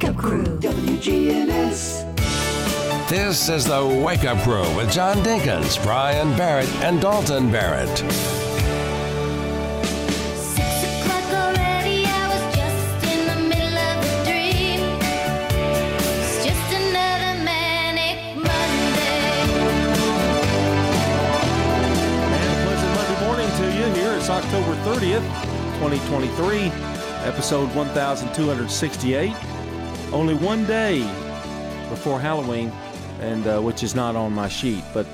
Wake Up Crew, WGNS. This is the Wake Up Crew with John Dinkins, Brian Barrett, and Dalton Barrett. Six o'clock already, I was just in the middle of a dream. It's just another manic Monday. And a pleasant Monday morning to you. Here it's October 30th, 2023, episode 1268. Only one day before Halloween, and uh, which is not on my sheet, but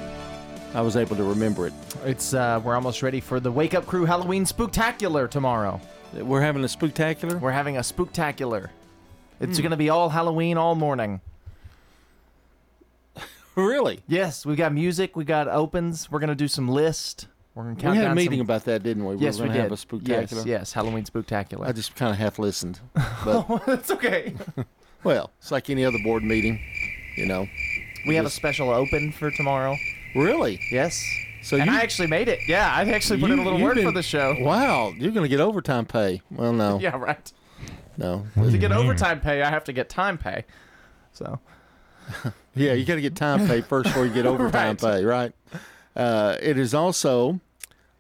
I was able to remember it. It's uh, we're almost ready for the Wake Up Crew Halloween Spooktacular tomorrow. We're having a spectacular. We're having a spooktacular. It's Hmm. going to be all Halloween all morning. Really? Yes, we got music, we got opens. We're going to do some list. We're going to count We had a meeting some- about that, didn't we? Yes, we we did. have a spectacular. Yes, yes, Halloween spooktacular. I just kind of half listened. But, That's okay. Well, it's like any other board meeting, you know. we have a special open for tomorrow. Really? Yes. So and you I actually made it. Yeah, I actually put in a little you've work for the show. Wow, you're going to get overtime pay. Well, no. Yeah, right. No. To get overtime pay, I have to get time pay. So, Yeah, you got to get time pay first before you get overtime Right. pay, right? Uh, it is also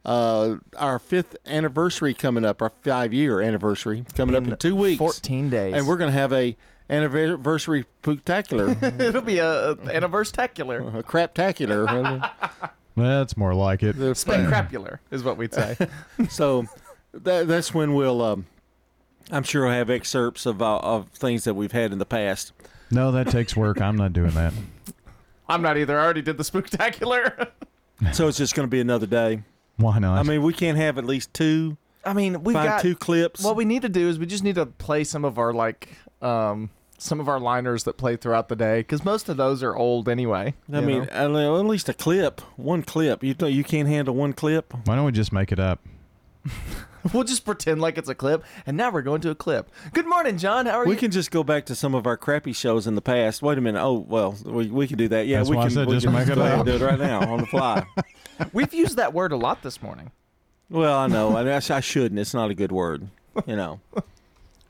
uh, our fifth anniversary coming up, our five year anniversary coming up in two weeks. 14 days. And we're going to have a anniversary spectacular, It'll be a, a anniversary-tacular. a craptacular. That's more like it. Spectacular is what we'd say. so that, that's when we'll. Um, I'm sure I'll have excerpts of uh, of things that we've had in the past. No, that takes work. I'm not doing that. I'm not either. I already did the spectacular. So it's just going to be another day. Why not? I mean, we can't have at least two. I mean, we've find got two clips. What we need to do is we just need to play some of our like um some of our liners that play throughout the day because most of those are old anyway. I mean, know? at at least a clip, one clip. You th- you can't handle one clip. Why don't we just make it up? we'll just pretend like it's a clip, and now we're going to a clip. Good morning, John. How are We you? We can just go back to some of our crappy shows in the past. Wait a minute. Oh well, we, we can do that. Yeah, That's we why I can. said we just can make it up. do it right now on the fly. We've used that word a lot this morning. well, I know. I, I sh- I shouldn't. It's not a good word. You know.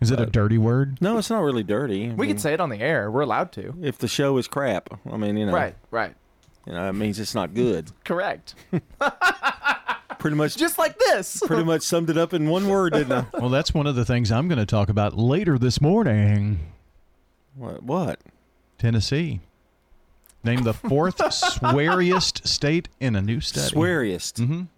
Is it a dirty word? No, it's not really dirty. I We mean, can say it on the air. We're allowed to. if the show is crap. I mean, you know. Right, right. You know, that means it's not good. Correct. Pretty much. Just like this. pretty much summed it up in one word, didn't I? Well, that's one of the things I'm going to talk about later this morning. What? What? Tennessee. Named the fourth sweariest state in a new study. Sweariest.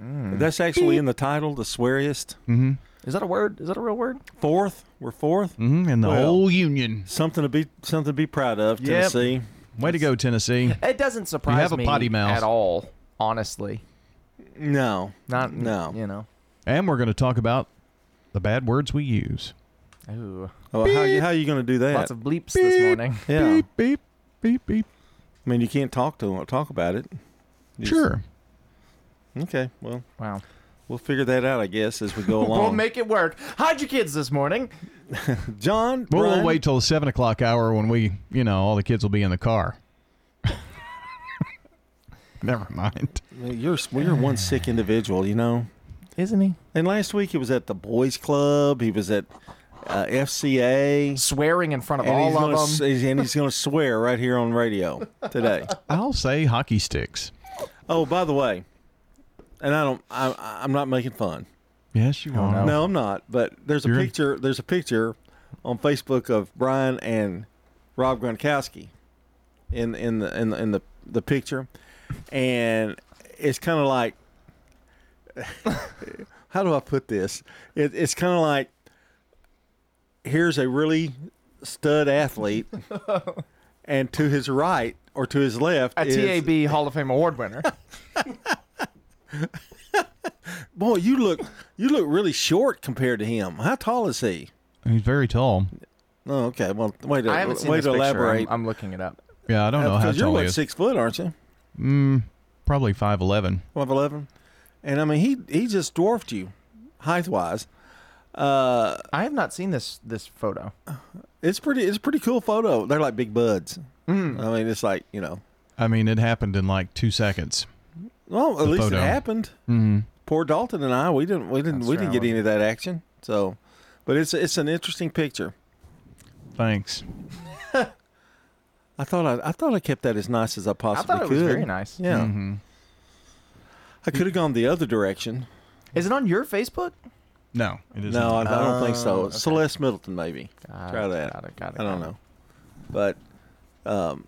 Mm-hmm. That's actually in the title. The sweariest. Mm-hmm. Is that a word? Is that a real word? Fourth. We're fourth. Mm-hmm. In the Well. whole union. Something to be something to be proud of. Yep. Tennessee. Way to go, Tennessee. It doesn't surprise have a me potty mouth. at all. Honestly, No. not No. You know. And we're going to talk about the bad words we use. Ooh, Oh, how you how you going to do that? lots of bleeps this morning. yeah. Beep, beep, beep, beep. I mean, you can't talk to talk about it. You Sure. just- okay. Well, Wow. We'll figure that out, I guess, as we go along. We'll make it work. How'd your kids this morning? John. Well, Brian, we'll wait till the seven o'clock hour when we, you know, all the kids will be in the car. Never mind. You're well, you're one sick individual, you know. Isn't he? And last week he was at the boys' club. He was at uh, FCA. Swearing in front of And he's, all gonna, of s- them. and he's going to swear right here on radio today. I'll say hockey sticks. Oh, by the way, and I don't. I, I'm not making fun. Yes, you Oh, are. no. No, I'm not. But there's a You're- picture. There's a picture on Facebook of Brian and Rob Gronkowski in in the in the, in the, the picture, and it's kind of like how do I put this? It, it's kind of like here's a really stud athlete, and to his right or to his left A is, TAB Hall of Fame award winner. Boy, you look you look really short compared to him. How tall is he? He's very tall. Oh, okay. Well, wait to I haven't seen way this to picture. elaborate. I'm, I'm looking it up. Yeah, I don't know how Because you're tall what he is. six foot, aren't you? Mm, probably five eleven. Five eleven. And I mean, he he just dwarfed you, height wise. Uh, I have not seen this this photo. it's pretty. It's a pretty cool photo. They're like big buds. Mm. I mean, it's like you know. I mean, it happened in like two seconds. Well, at least photo. it happened. Mm-hmm. Poor Dalton and I, we didn't we didn't That's we didn't true. get any of that action. So, but it's it's an interesting picture. Thanks. I thought I, I thought I kept that as nice as I I possibly thought it was very nice. Yeah. Mm-hmm. I could have gone the other direction. Is it on your Facebook? No, it isn't. No, I, I don't think Oh, so. okay. Celeste Middleton, maybe. Got Try it, that. got it, got it, I don't got it. know. But um,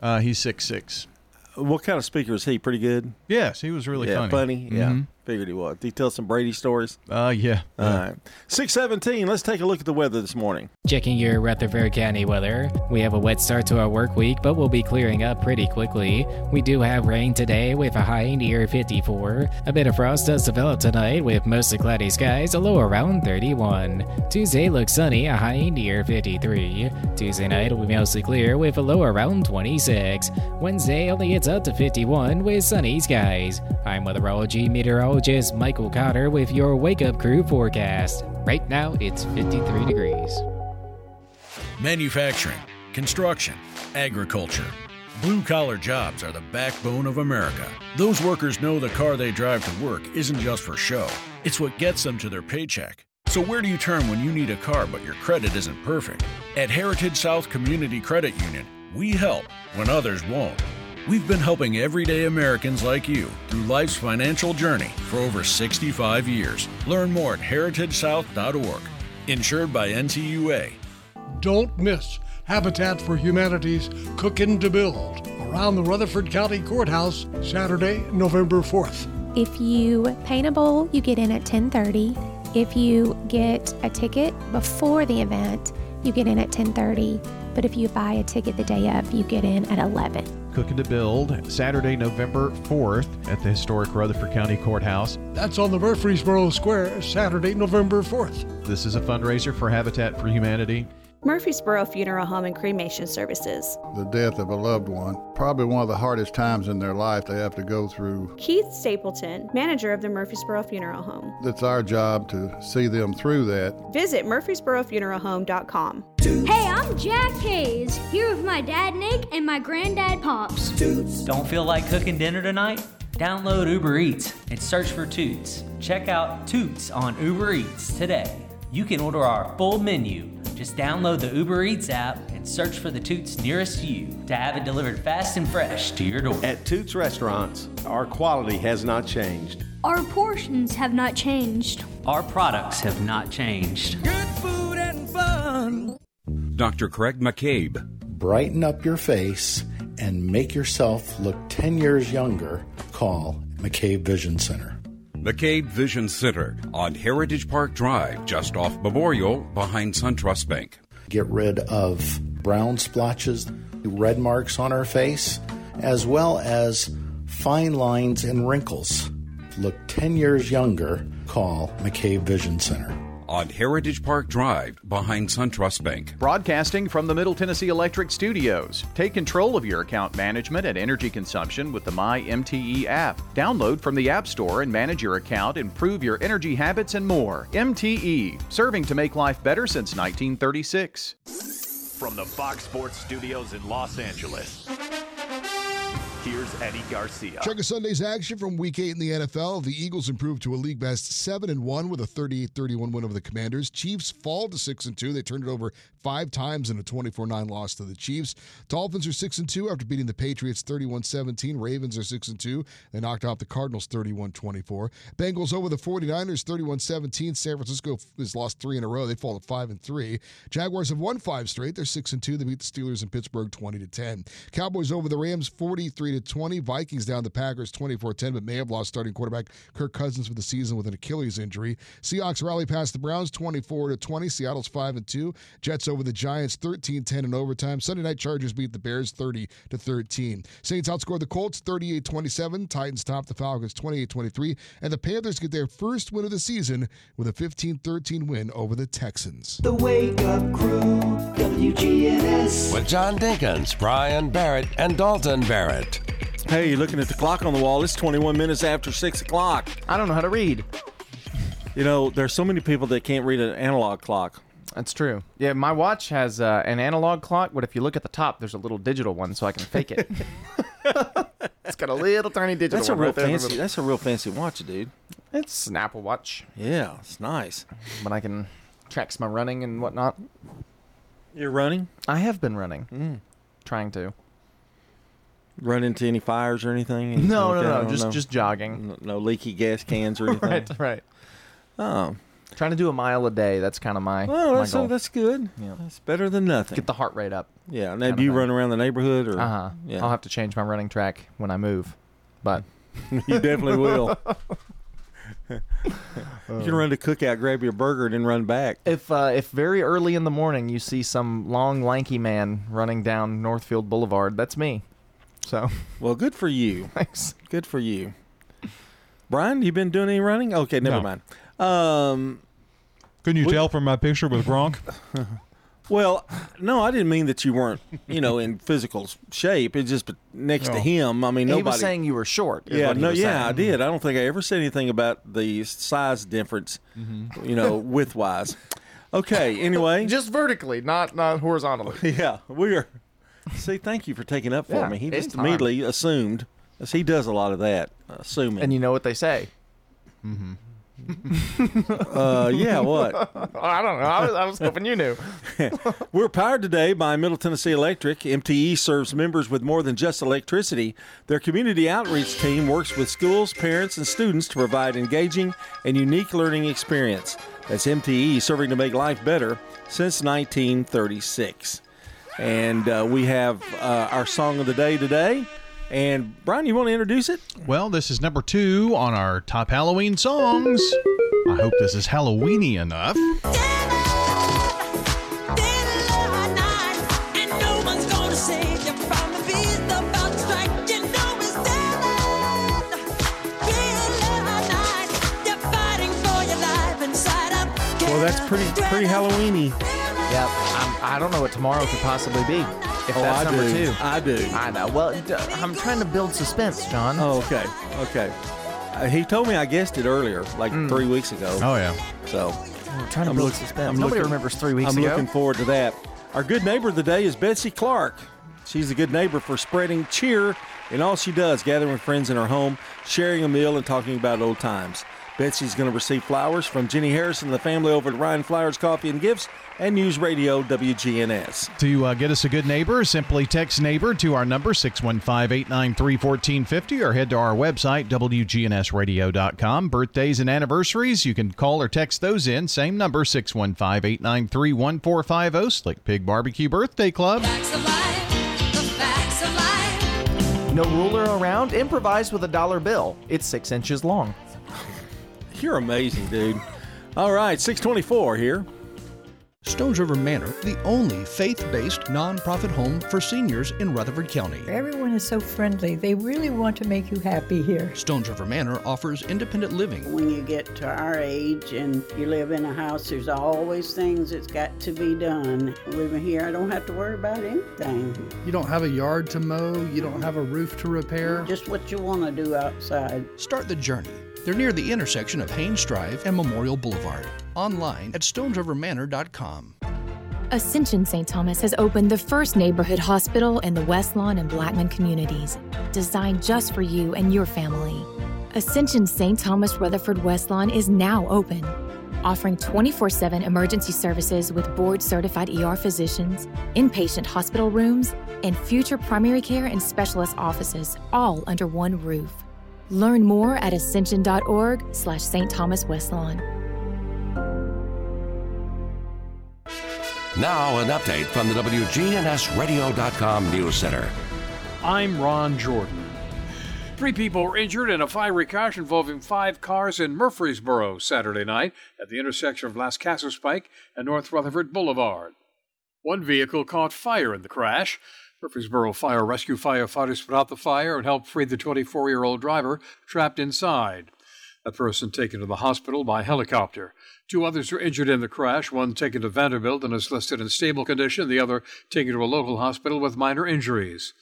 uh, he's six six. What kind of speaker is he? Pretty good. Yes, he was really yeah, funny. Yeah, Mhm. Figured he was. Did he tell some Brady stories? Uh, yeah. All right. Six seventeen. Let's take a look at the weather this morning. Checking your Rutherford County weather. We have a wet start to our work week, but we'll be clearing up pretty quickly. We do have rain today with a high near 54. A bit of frost does develop tonight with mostly cloudy skies, a low around 31. Tuesday looks sunny, a high near 53. Tuesday night will be mostly clear with a low around 26. Wednesday only gets up to 51 with sunny skies. I'm weatherology meteorologist Michael Cotter with your Wake Up Crew forecast. Right now it's 53 degrees. Manufacturing, construction, agriculture. Blue collar jobs are the backbone of America. Those workers know the car they drive to work isn't just for show, it's what gets them to their paycheck. So, where do you turn when you need a car but your credit isn't perfect? At Heritage South Community Credit Union, we help when others won't. We've been helping everyday Americans like you through life's financial journey for over 65 years. Learn more at heritagesouth.org. Insured by NCUA. Don't miss Habitat for Humanity's Cookin' to Build around the Rutherford County Courthouse Saturday, November 4th. If you paint a bowl, you get in at 10:30. If you get a ticket before the event, you get in at 10:30. But if you buy a ticket the day of, you get in at 11. Cooking to Build, Saturday, November 4th at the historic Rutherford County Courthouse. That's on the Murfreesboro Square, Saturday, November 4th. This is a fundraiser for Habitat for Humanity. Murfreesboro Funeral Home and Cremation Services. The death of a loved one, probably one of the hardest times in their life they have to go through. Keith Stapleton, manager of the Murfreesboro Funeral Home. It's our job to see them through that. Visit murfreesborofuneralhome.com. Hey, I'm Jack Hayes, here with my dad Nick and my granddad Pops. Don't feel like cooking dinner tonight? Download Uber Eats and search for Toots. Check out Toots on Uber Eats today. You can order our full menu. Just download the Uber Eats app and search for the Toots nearest you to have it delivered fast and fresh to your door. At Toots Restaurants, our quality has not changed. Our portions have not changed. Our products have not changed. Good food and fun. Dr. Craig McCabe. Brighten up your face and make yourself look 10 years younger. Call McCabe Vision Center. McCabe Vision Center on Heritage Park Drive, just off Memorial, behind SunTrust Bank. Get rid of brown splotches, red marks on our face, as well as fine lines and wrinkles. Look 10 years younger. Call McCabe Vision Center. On Heritage Park Drive, behind SunTrust Bank. Broadcasting from the Middle Tennessee Electric Studios. Take control of your account management and energy consumption with the My MTE app. Download from the App Store and manage your account, improve your energy habits, and more. MTE, serving to make life better since 1936. From the Fox Sports Studios in Los Angeles, here's Eddie Garcia. Check a Sunday's action from Week 8 in the NFL. The Eagles improved to a league best 7 and 1 with a 38-31 win over the Commanders. Chiefs fall to 6 and 2. They turned it over 5 times in a 24-9 loss to the Chiefs. Dolphins are 6 and 2 after beating the Patriots 31-17. Ravens are 6 and 2. They knocked off the Cardinals 31-24. Bengals over the 49ers 31-17. San Francisco has lost 3 in a row. They fall to 5 and 3. Jaguars have won 5 straight. They're 6 and 2. They beat the Steelers in Pittsburgh 20 to 10. Cowboys over the Rams 43 to 20. Vikings down the Packers 24-10, but may have lost starting quarterback Kirk Cousins for the season with an Achilles injury. Seahawks rally past the Browns 24 to 20. Seattle's 5 and 2. Jets over the Giants 13-10 in overtime. Sunday night Chargers beat the Bears 30 to 13. Saints outscored the Colts 38-27. Titans top the Falcons 28-23, and the Panthers get their first win of the season with a 15-13 win over the Texans. The Wake Up Crew, WGNS. With John Dinkins, Brian Barrett, and Dalton Barrett. Hey, you're looking at the clock on the wall. It's 21 minutes after 6 o'clock. I don't know how to read. You know, there's so many people that can't read an analog clock. That's true. Yeah, my watch has uh, an analog clock, but if you look at the top, there's a little digital one, so I can fake it. it's got a little tiny digital That's a real right there in the fancy. middle. That's a real fancy watch, dude. It's an Apple Watch, Yeah, it's nice. but I can tracks my running and whatnot. You're running? I have been running. Mm. Trying to. Run into any fires or anything? Anything No, like no, no, just- just jogging. No, no leaky gas cans or anything? right, right. Oh. Trying to do a mile a day. That's kind of my, Well, my that's, goal. that's good. Yeah. That's better than nothing. Get the heart rate up. Yeah. Kinda do you thing. run around the neighborhood or? Uh huh. Yeah. I'll have to change my running track when I move, but you definitely will. you can run to cookout, grab your burger, and then run back. If uh, if very early in the morning you see some long lanky man running down Northfield Boulevard, that's me. So Well, good for you. Thanks. Good for you. Brian, you been doing any running? Okay, never No. mind. Um, Couldn't you tell from my picture with Gronk? well, no, I didn't mean that you weren't, you know, in physical shape. It's just next to him. I mean, he nobody. was saying you were short. yeah, no, yeah, I did. I don't think I ever said anything about the size difference, mm-hmm. you know, width wise. Okay, anyway. Just vertically, not not horizontally. yeah, we are. See, thank you for taking up for Yeah, me. He just anytime. immediately assumed, as he does a lot of that, assuming. And you know what they say? Mm-hmm. uh, yeah, what? I don't know. I was, I was hoping you knew. We're powered today by Middle Tennessee Electric. MTE serves members with more than just electricity. Their community outreach team works with schools, parents, and students to provide engaging and unique learning experience. That's MTE serving to make life better since 1936. And uh, we have uh, our song of the day today. And Brian, you want to introduce it? Well, this is number two on our top Halloween songs. I hope this is Halloweeny enough. Well, that's pretty pretty Halloweeny. Yep. I'm, I don't know what tomorrow could possibly be. If Oh, that's I number do. two. I do. I know. Well, d- I'm trying to build suspense, John. Oh, okay. Okay. Uh, he told me I guessed it earlier, like Mm. three weeks ago. Oh, yeah. So We're trying to I'm build look- suspense. I'm Nobody looking- remembers three weeks ago. I'm ago. looking forward to that. Our good neighbor of the day is Betsy Clark. She's a good neighbor for spreading cheer in all she does, gathering with friends in her home, sharing a meal, and talking about old times. Betsy's going to receive flowers from Jenny Harrison and the family over at Ryan Flowers Coffee and Gifts and News Radio WGNS. To uh, get us a good neighbor, simply text neighbor to our number 615-893-1450 or head to our website wgnsradio.com. Birthdays and anniversaries, you can call or text those in. Same number 615-893-1450 Slick Pig Barbecue Birthday Club. No ruler around? Improvise with a dollar bill. It's six inches long. You're amazing, dude. All right, 624 here. Stones River Manor, the only faith based nonprofit home for seniors in Rutherford County. Everyone is so friendly. They really want to make you happy here. Stones River Manor offers independent living, When you get to our age and you live in a house, there's always things that's got to be done. Living here, I don't have to worry about anything. You don't have a yard to mow, you don't have a roof to repair. Just what you want to do outside. Start the journey. They're near the intersection of Haynes Drive and Memorial Boulevard. Online at stonesrivermanor.com. Ascension St. Thomas has opened the first neighborhood hospital in the West Lawn and Blackman communities, designed just for you and your family. Ascension St. Thomas Rutherford West Lawn is now open, offering 24 7 emergency services with board certified ER physicians, inpatient hospital rooms, and future primary care and specialist offices, all under one roof. Learn more at ascension.org slash St. Thomas West Lawn. Now, an update from the WGNSradio.com News Center. I'm Ron Jordan. Three people were injured in a fiery crash involving five cars in Murfreesboro Saturday night at the intersection of Lascassas Pike and North Rutherford Boulevard. One vehicle caught fire in the crash. Murfreesboro Fire Rescue firefighters put out the fire and helped free the 24 year old driver trapped inside. A person taken to the hospital by helicopter. Two others were injured in the crash, one taken to Vanderbilt and is listed in stable condition, the other taken to a local hospital with minor injuries.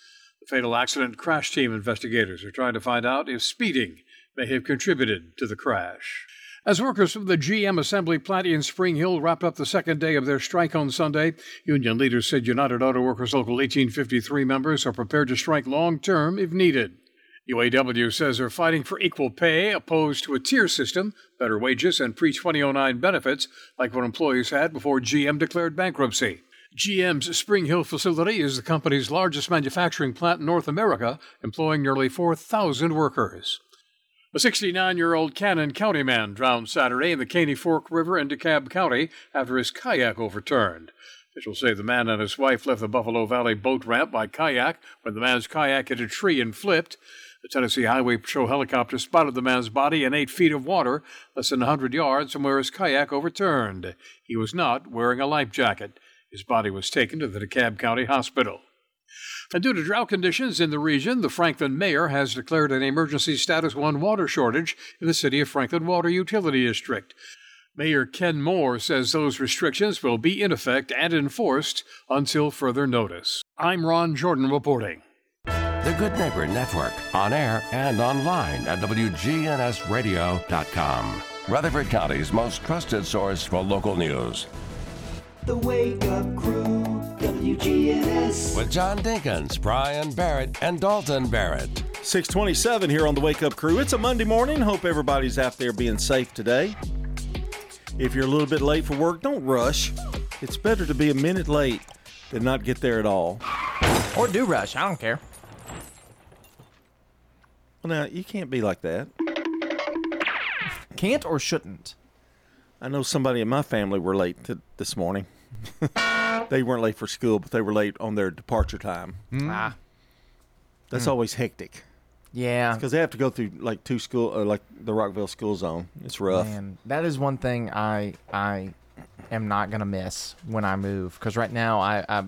The fatal accident crash team investigators are trying to find out if speeding may have contributed to the crash. As workers from the GM assembly plant in Spring Hill wrapped up the second day of their strike on Sunday, union leaders said United Auto Workers Local 1853 members are prepared to strike long term if needed. UAW says they're fighting for equal pay, opposed to a tier system, better wages, and pre 2009 benefits like what employees had before GM declared bankruptcy. GM's Spring Hill facility is the company's largest manufacturing plant in North America, employing nearly 4,000 workers. A 69 year old Cannon County man drowned Saturday in the Caney Fork River in DeKalb County after his kayak overturned. Officials say the man and his wife left the Buffalo Valley boat ramp by kayak when the man's kayak hit a tree and flipped. The Tennessee Highway Patrol helicopter spotted the man's body in eight feet of water, less than a 100 yards from where his kayak overturned. He was not wearing a life jacket. His body was taken to the DeKalb County Hospital. And due to drought conditions in the region, the Franklin mayor has declared an emergency status 1 water shortage in the city of Franklin Water Utility District. Mayor Ken Moore says those restrictions will be in effect and enforced until further notice. I'm Ron Jordan reporting. The Good Neighbor Network, on air and online at WGNSradio.com. Rutherford County's most trusted source for local news. The Wake Up Crew, WGNS. With John Dinkins, Brian Barrett, and Dalton Barrett. 627 here on the Wake Up Crew. It's a Monday morning. Hope everybody's out there being safe today. If you're a little bit late for work, don't rush. It's better to be a minute late than not get there at all. Or do rush. I don't care. Well, now, you can't be like that. Can't or shouldn't? I know somebody in my family were late to, this morning. they weren't late for school, but they were late on their departure time. Ah. That's Hmm. always hectic. Yeah. Because they have to go through like two school, or like the Rockvale school zone. It's rough. Man, that is one thing I I am not gonna miss when I move because right now I, I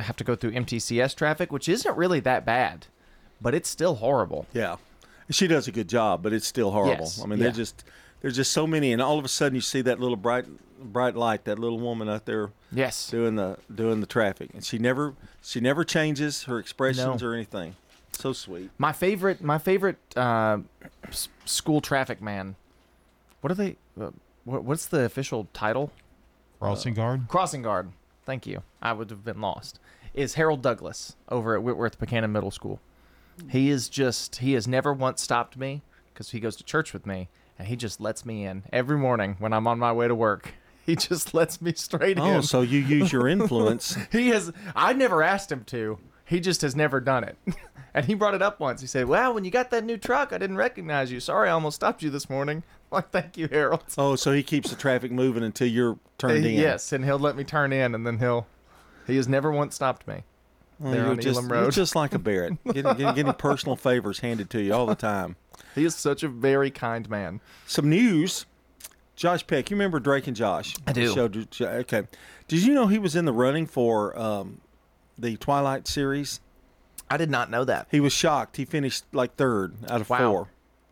have to go through MTCS traffic, which isn't really that bad, but it's still horrible. Yeah, she does a good job, but it's still horrible. Yes, I mean, yeah. there's just there's just so many, and all of a sudden you see that little bright bright light, that little woman out there. Yes. Doing the doing the traffic, and she never she never changes her expressions No. or anything. So sweet. My favorite my favorite uh, s- school traffic man. What are they? Uh, what, what's the official title? Crossing guard? Crossing guard. Thank you. I would have been lost. Is Harold Douglas over at Whitworth Buchanan Middle School. He is just, he has never once stopped me because he goes to church with me and he just lets me in every morning when I'm on my way to work. He just lets me straight oh, in. Oh, so you use your influence. he has, I never asked him to. He just has never done it. and he brought it up once. He said, Well, when you got that new truck, I didn't recognize you. Sorry, I almost stopped you this morning. Like, thank you, Harold. Oh, so he keeps the traffic moving until you're turned in. Yes, and he'll let me turn in, and then he'll. He has never once stopped me. Well, there you're on just, Elam you're Road. just like a Barrett, getting, getting, getting personal favors handed to you all the time. He is such a very kind man. Some news. Josh Peck, you remember Drake and Josh? I do. The show- okay. Did you know he was in the running for um, the Twilight series? I did not know that. He was shocked. He finished like third out of Wow. four,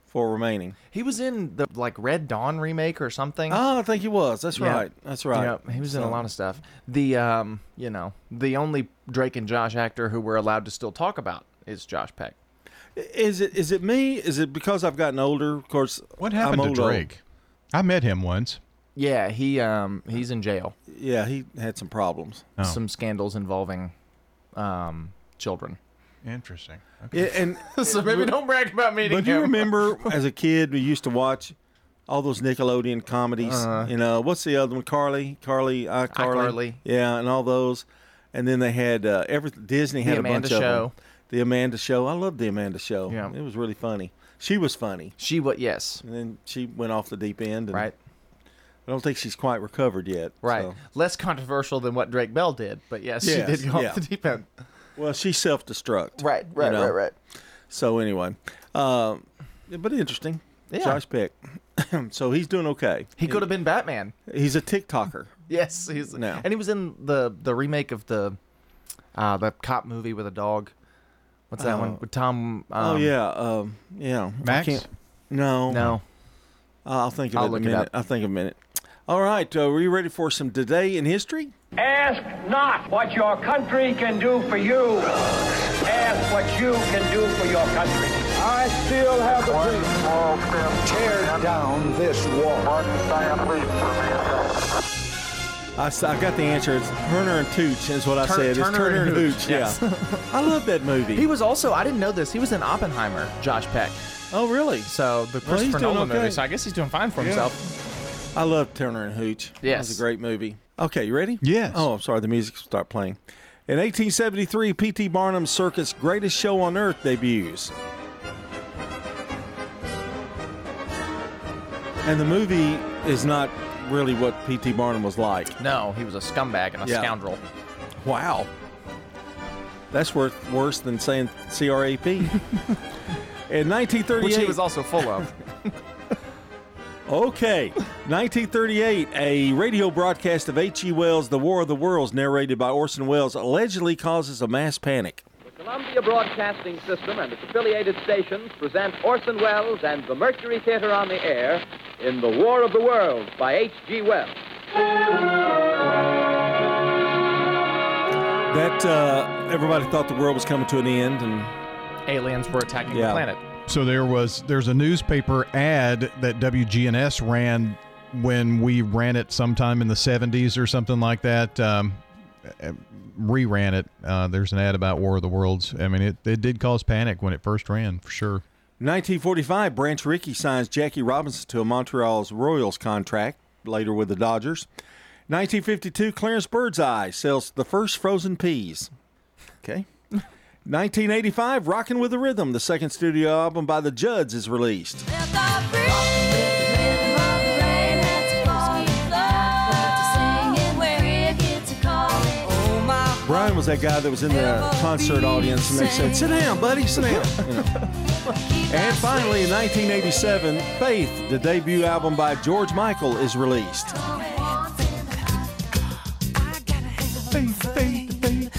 four remaining. He was in the like Red Dawn remake or something. Oh, I think he was. That's Yeah. right. That's right. Yeah, he was in a lot of stuff. The um, you know, the only Drake and Josh actor who we're allowed to still talk about is Josh Peck. Is it is it me? Is it because I've gotten older? Of course. What happened I'm to old, Drake? I met him once. Yeah, he um he's in jail. Yeah, he had some problems. Oh. Some scandals involving um children. Interesting. Yeah, and so maybe don't brag about meeting him. But do you remember as a kid we used to watch all those Nickelodeon comedies? Uh-huh. you know, what's the other one? Carly, Carly, I Carly. iCarly. Yeah, and all those. And then they had uh, every Disney had The a bunch Amanda of Show. them. The Amanda Show. I loved the Amanda Show. Yeah. it was really funny. She was funny. She what? Yes. And then she went off the deep end. And Right. I don't think she's quite recovered yet. Right. so. Less controversial than what Drake Bell did, but yes, Yes, she did go yeah. off the deep end. Well, she self-destruct. Right, right, right, right. So anyway, um, but interesting. Yeah. Josh Peck. so he's doing okay. He could have been Batman. He's a TikToker. Yes, he's No. and he was in the the remake of the uh the cop movie with a dog. What's that Oh. one with Tom? Um, oh yeah, um, yeah. I Max? can't- No, No. I'll think of I'll it look in it a minute. up. I'll think of a minute. All right, uh, are you ready for some today in history? Ask not what your country can do for you. Ask what you can do for your country. I still have a dream. Tear down this wall. I, s- I got the answer. It's Turner and Tooch is what I Tur- said. It's Turner Turner and and Hooch, Hooch. yes. Yeah, I love that movie. He was also I didn't know this. He was in Oppenheimer. Josh Peck. oh really? So the Well, he's Christopher doing Nolan okay. movie. So I guess he's doing fine for Yeah. himself. I love Turner and Hooch. that Yes. was a great movie. Okay, you ready? Yes. Oh, I'm sorry. The music will start playing. In 1873, P.T. Barnum's circus Greatest Show on Earth debuts. And the movie is not really what P.T. Barnum was like. No, he was a scumbag and a Yeah. scoundrel. Wow. That's worth worse than saying CRAP. In 1938, Which he was also full of. Okay. 1938, a radio broadcast of H.G. Wells' The War of the Worlds, narrated by Orson Welles, allegedly causes a mass panic. Columbia Broadcasting System and its affiliated stations present Orson Welles and the Mercury Theater on the air in The War of the Worlds by H.G. Wells. That uh, everybody thought the world was coming to an end, and aliens were attacking Yeah. the planet. So there was there's a newspaper ad that WGNS ran when we ran it sometime in the 70s or something like that. Um, reran it. Uh, there's an ad about War of the Worlds. I mean, it, it did cause panic when it first ran, for sure. 1945, Branch Rickey signs Jackie Robinson to a Montreal's Royals contract, later with the Dodgers. 1952, Clarence Birdseye sells the first frozen peas. Okay. 1985, Rockin' with the Rhythm, the second studio album by the Judds, is released. Was that guy that was in the concert audience, and they said, "Sit down, buddy, sit down." You know. And finally, in 1987, Faith, the debut album by George Michael, is released.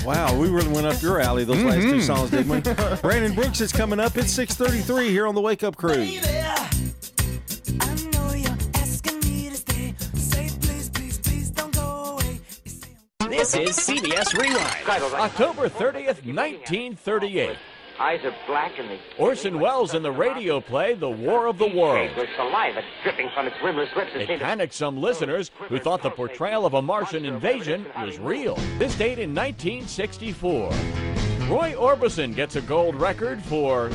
Wow, we really went up your alley those last two Mhm. songs, didn't we? Brandon Brooks is coming up at 6:33 here on the Wake Up Crew. This is CBS Rewind. October 30th, 1938. Eyes are black and the Orson Welles in the radio play The War of the Worlds. There's saliva dripping from its rimless lips. It panicked some listeners who thought the portrayal of a Martian invasion was real. This date in 1964. Roy Orbison gets a gold record for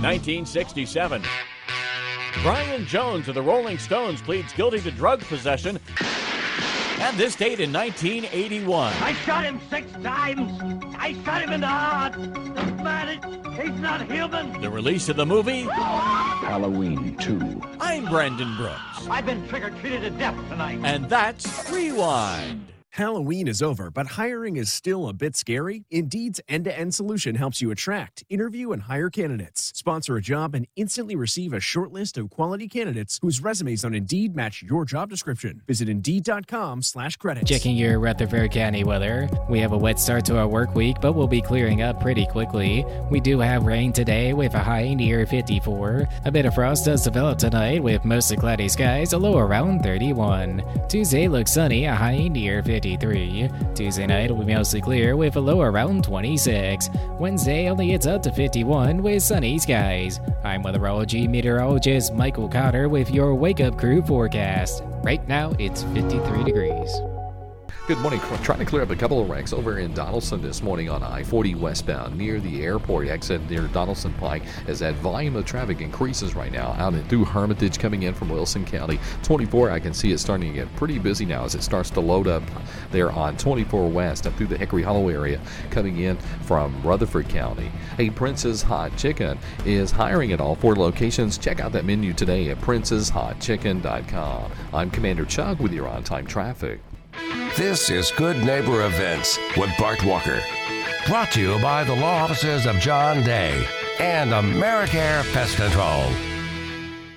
1967. Brian Jones of the Rolling Stones pleads guilty to drug possession. And this date in 1981. I shot him six times. I shot him in the heart. The man, is- he's not human. The release of the movie. Halloween 2. I'm Brandon Brooks. I've been trigger treated to death tonight. And that's Rewind. Halloween is over, but hiring is still a bit scary. Indeed's end to end solution helps you attract, interview, and hire candidates. Sponsor a job and instantly receive a short list of quality candidates whose resumes on Indeed match your job description. Visit Indeed.com slash credits. Checking your Rutherford County weather. We have a wet start to our work week, but we'll be clearing up pretty quickly. We do have rain today with a high near 54. A bit of frost does develop tonight with mostly cloudy skies, a low around 31. Tuesday looks sunny, a high near 53. Tuesday night will be mostly clear with a low around 26. Wednesday only gets up to 51 with sunny skies. I'm weatherology meteorologist Michael Cotter with your Wake Up Crew forecast. Right now it's 53 degrees. Good morning. Trying to clear up a couple of wrecks over in Donelson this morning on I 40 westbound near the airport exit near Donelson Pike as that volume of traffic increases right now out and through Hermitage coming in from Wilson County. 24, I can see it starting to get pretty busy now as it starts to load up there on 24 west up through the Hickory Hollow area coming in from Rutherford County. Hey, Prince's Hot Chicken is hiring at all four locations. Check out that menu today at princeshotchicken.com. I'm Commander Chuck with your on time traffic. This is Good Neighbor Events with Bart Walker. Brought to you by the law offices of John Day and Americare Pest Control.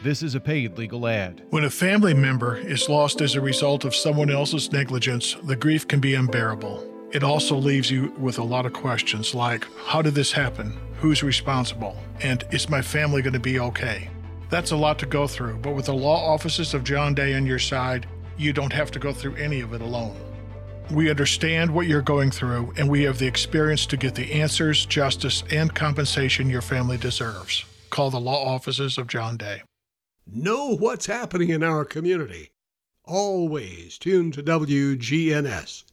This is a paid legal ad. When a family member is lost as a result of someone else's negligence, the grief can be unbearable. It also leaves you with a lot of questions like How did this happen? Who's responsible? And is my family going to be okay? That's a lot to go through, but with the law offices of John Day on your side, you don't have to go through any of it alone. We understand what you're going through, and we have the experience to get the answers, justice, and compensation your family deserves. Call the law offices of John Day. Know what's happening in our community. Always tune to WGNS.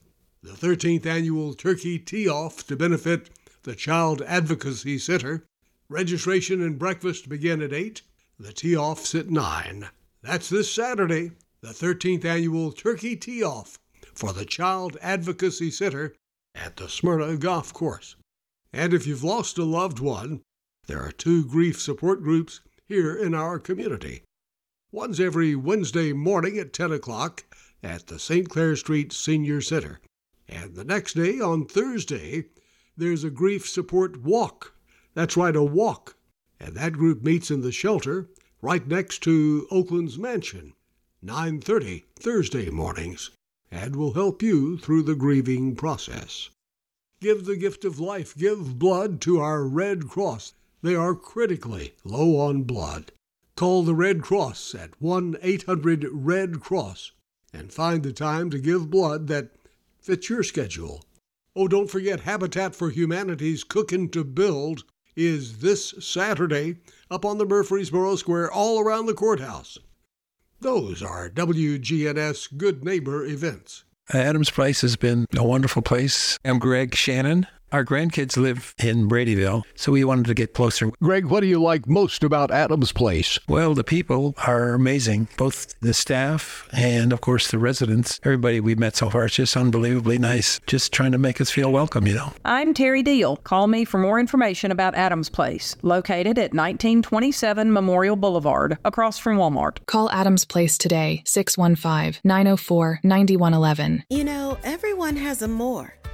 The 13th annual Turkey Tee Off to benefit the Child Advocacy Center. Registration and breakfast begin at 8. The tee off's at 9. That's this Saturday, the 13th annual Turkey Tee Off for the Child Advocacy Center at the Smyrna Golf Course. And if you've lost a loved one, there are two grief support groups here in our community. One's every Wednesday morning at 10 o'clock at the St. Clair Street Senior Center. And the next day, on Thursday, there's a grief support walk. That's right, a walk. And that group meets in the shelter right next to Oaklands mansion, 9:30 Thursday mornings, and will help you through the grieving process. Give the gift of life, give blood to our Red Cross. They are critically low on blood. Call the Red Cross at 1 800 Red Cross and find the time to give blood that fits your schedule. Oh, don't forget Habitat for Humanity's Cookin' to Build is this Saturday up on the Murfreesboro Square all around the courthouse. Those are WGNS Good Neighbor events. Uh, Adams Place has been a wonderful place. I'm Greg Shannon. Our grandkids live in Bradyville, so we wanted to get closer. Greg, what do you like most about Adams Place? Well, the people are amazing, both the staff and, of course, the residents. Everybody we've met so far is just unbelievably nice, just trying to make us feel welcome, you know. I'm Terry Deal. Call me for more information about Adams Place, located at 1927 Memorial Boulevard, across from Walmart. Call Adams Place today, 615 904 9111. You know, everyone has a more.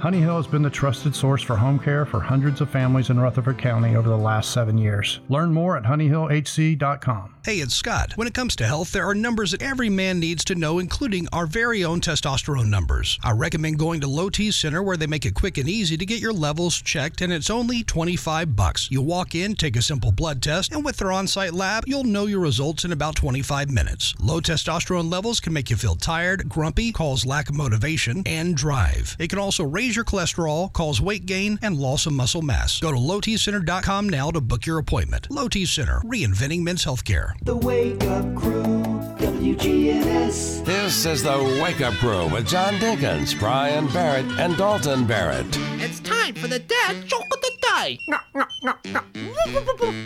Honey Hill has been the trusted source for home care for hundreds of families in Rutherford County over the last seven years. Learn more at honeyhillhc.com. Hey, it's Scott. When it comes to health, there are numbers that every man needs to know, including our very own testosterone numbers. I recommend going to Low T Center where they make it quick and easy to get your levels checked, and it's only 25 bucks. You walk in, take a simple blood test, and with their on-site lab, you'll know your results in about 25 minutes. Low testosterone levels can make you feel tired, grumpy, cause lack of motivation, and drive. It can also raise your cholesterol, cause weight gain, and loss of muscle mass. Go to lowtcenter.com now to book your appointment. Low T Center, reinventing men's healthcare. The Wake Up Crew, WGNS. This is the Wake Up Crew with John Dinkins, Brian Barrett, and Dalton Barrett. It's time for the dad joke of the day.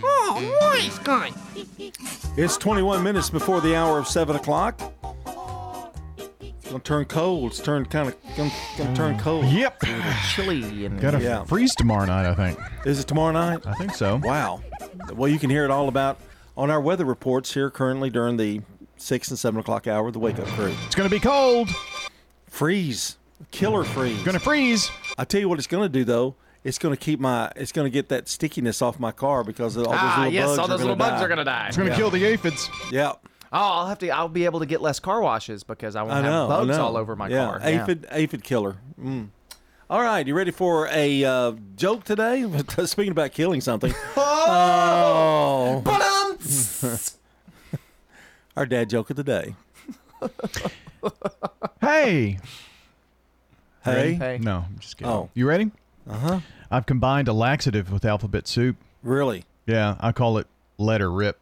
Oh, nice guy. It's 21 minutes before the hour of 7 o'clock. It's going to turn cold. It's turned kind of going to turn cold. Yep. Chilly and Got to Yeah. freeze tomorrow night, I think. Is it tomorrow night? I think so. Wow. Well, you can hear it all about on our weather reports here currently during the 6 and 7 o'clock hour of the Wake Up Crew. It's going to be cold. Freeze. Killer freeze. Going to freeze. I tell you what it's going to do, though. It's going to keep my. It's going to get that stickiness off my car because all those Ah, little yes, bugs all are those gonna little bugs die. are gonna die. It's going to Yeah. kill the aphids. Yeah. Oh, I'll have to. I'll be able to get less car washes because I won't I have know. I bugs all over my yeah. car. Aphid, aphid killer. Mm. All right, you ready for a uh, joke today? Speaking about killing something. oh. Our dad joke of the day. Hey. Hey. Hey. No, I'm just kidding. Oh. You ready? Uh huh. I've combined a laxative with alphabet soup. Really? Yeah, I call it letter rip.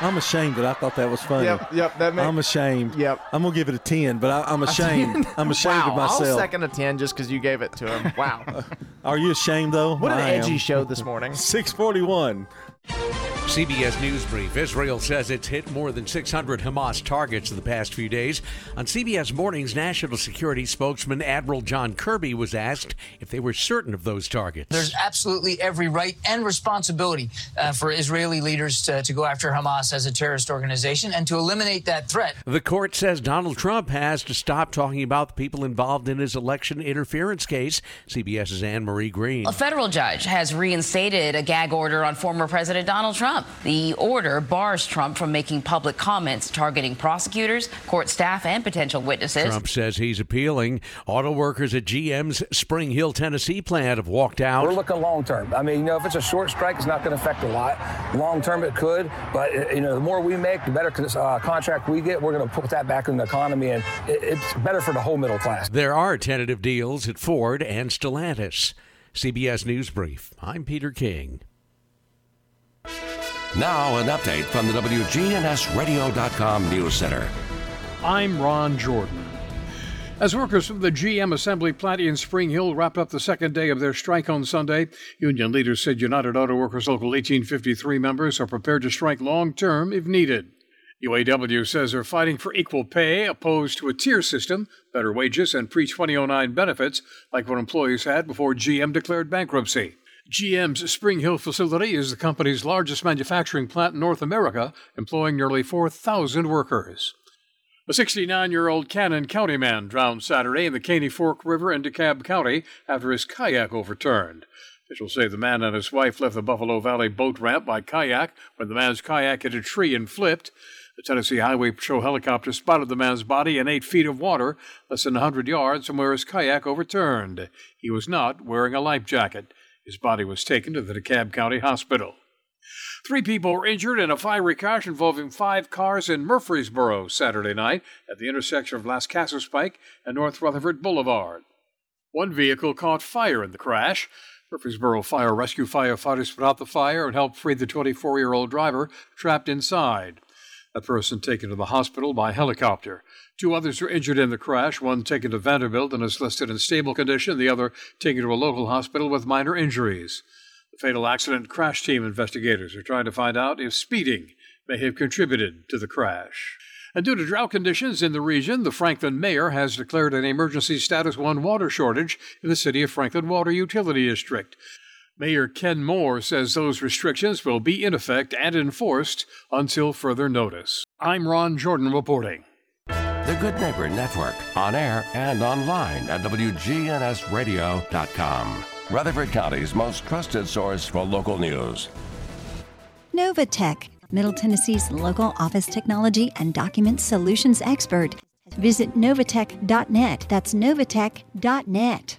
I'm ashamed that I thought that was funny. Yep, yep, that makes- I'm ashamed. Yep. I'm gonna give it a ten, but I, I'm ashamed. I'm ashamed wow, of myself. I'll second a ten just because you gave it to him. Wow. Are you ashamed though? What an edgy am. show this morning. Six forty-one. CBS News Brief. Israel says it's hit more than 600 Hamas targets in the past few days. On CBS Mornings, National Security spokesman Admiral John Kirby was asked if they were certain of those targets. There's absolutely every right and responsibility uh, for Israeli leaders to, to go after Hamas as a terrorist organization and to eliminate that threat. The court says Donald Trump has to stop talking about the people involved in his election interference case. CBS's Anne Marie Green. A federal judge has reinstated a gag order on former President Donald Trump. The order bars Trump from making public comments targeting prosecutors, court staff, and potential witnesses. Trump says he's appealing. Auto workers at GM's Spring Hill, Tennessee plant have walked out. We're looking long term. I mean, you know, if it's a short strike, it's not going to affect a lot. Long term, it could, but uh, you know, the more we make, the better uh, contract we get. We're going to put that back in the economy, and it, it's better for the whole middle class. There are tentative deals at Ford and Stellantis. CBS News Brief. I'm Peter King. Now, an update from the WGNSradio.com News Center. I'm Ron Jordan. As workers from the GM assembly plant in Spring Hill wrapped up the second day of their strike on Sunday, union leaders said United Auto Workers Local 1853 members are prepared to strike long term if needed. UAW says they're fighting for equal pay, opposed to a tier system, better wages, and pre 2009 benefits like what employees had before GM declared bankruptcy. GM's Spring Hill facility is the company's largest manufacturing plant in North America, employing nearly 4,000 workers. A 69 year old Cannon County man drowned Saturday in the Caney Fork River in DeKalb County after his kayak overturned. Officials say the man and his wife left the Buffalo Valley boat ramp by kayak when the man's kayak hit a tree and flipped. The Tennessee Highway Patrol helicopter spotted the man's body in eight feet of water, less than a 100 yards from where his kayak overturned. He was not wearing a life jacket. His body was taken to the DeKalb County Hospital. Three people were injured in a fiery crash involving five cars in Murfreesboro Saturday night at the intersection of Lascassas Pike and North Rutherford Boulevard. One vehicle caught fire in the crash. Murfreesboro Fire Rescue firefighters put out the fire and helped free the 24 year old driver trapped inside. A person taken to the hospital by helicopter. Two others were injured in the crash, one taken to Vanderbilt and is listed in stable condition, the other taken to a local hospital with minor injuries. The fatal accident crash team investigators are trying to find out if speeding may have contributed to the crash. And due to drought conditions in the region, the Franklin mayor has declared an emergency status 1 water shortage in the city of Franklin Water Utility District. Mayor Ken Moore says those restrictions will be in effect and enforced until further notice. I'm Ron Jordan reporting. The Good Neighbor Network, on air and online at WGNSradio.com. Rutherford County's most trusted source for local news. Novatech, Middle Tennessee's local office technology and document solutions expert. Visit novatech.net. That's novatech.net.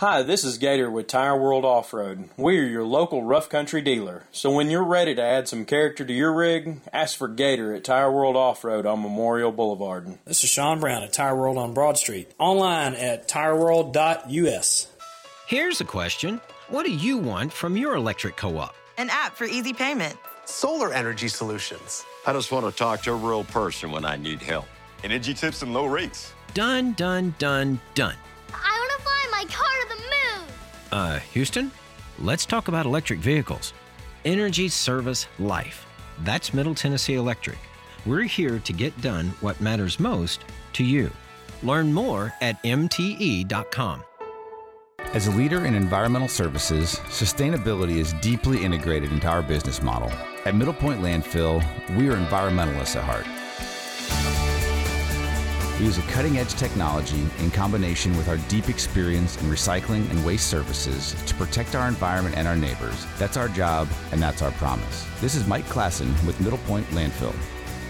Hi, this is Gator with Tire World Off Road. We are your local rough country dealer. So when you're ready to add some character to your rig, ask for Gator at Tire World Off Road on Memorial Boulevard. This is Sean Brown at Tire World on Broad Street. Online at tireworld.us. Here's a question What do you want from your electric co op? An app for easy payment. Solar energy solutions. I just want to talk to a real person when I need help. Energy tips and low rates. Done, done, done, done. My car to the moon. Uh, Houston, let's talk about electric vehicles. Energy Service Life. That's Middle Tennessee Electric. We're here to get done what matters most to you. Learn more at MTE.com. As a leader in environmental services, sustainability is deeply integrated into our business model. At Middle Point Landfill, we are environmentalists at heart. We use a cutting edge technology in combination with our deep experience in recycling and waste services to protect our environment and our neighbors. That's our job, and that's our promise. This is Mike Klassen with Middle Point Landfill.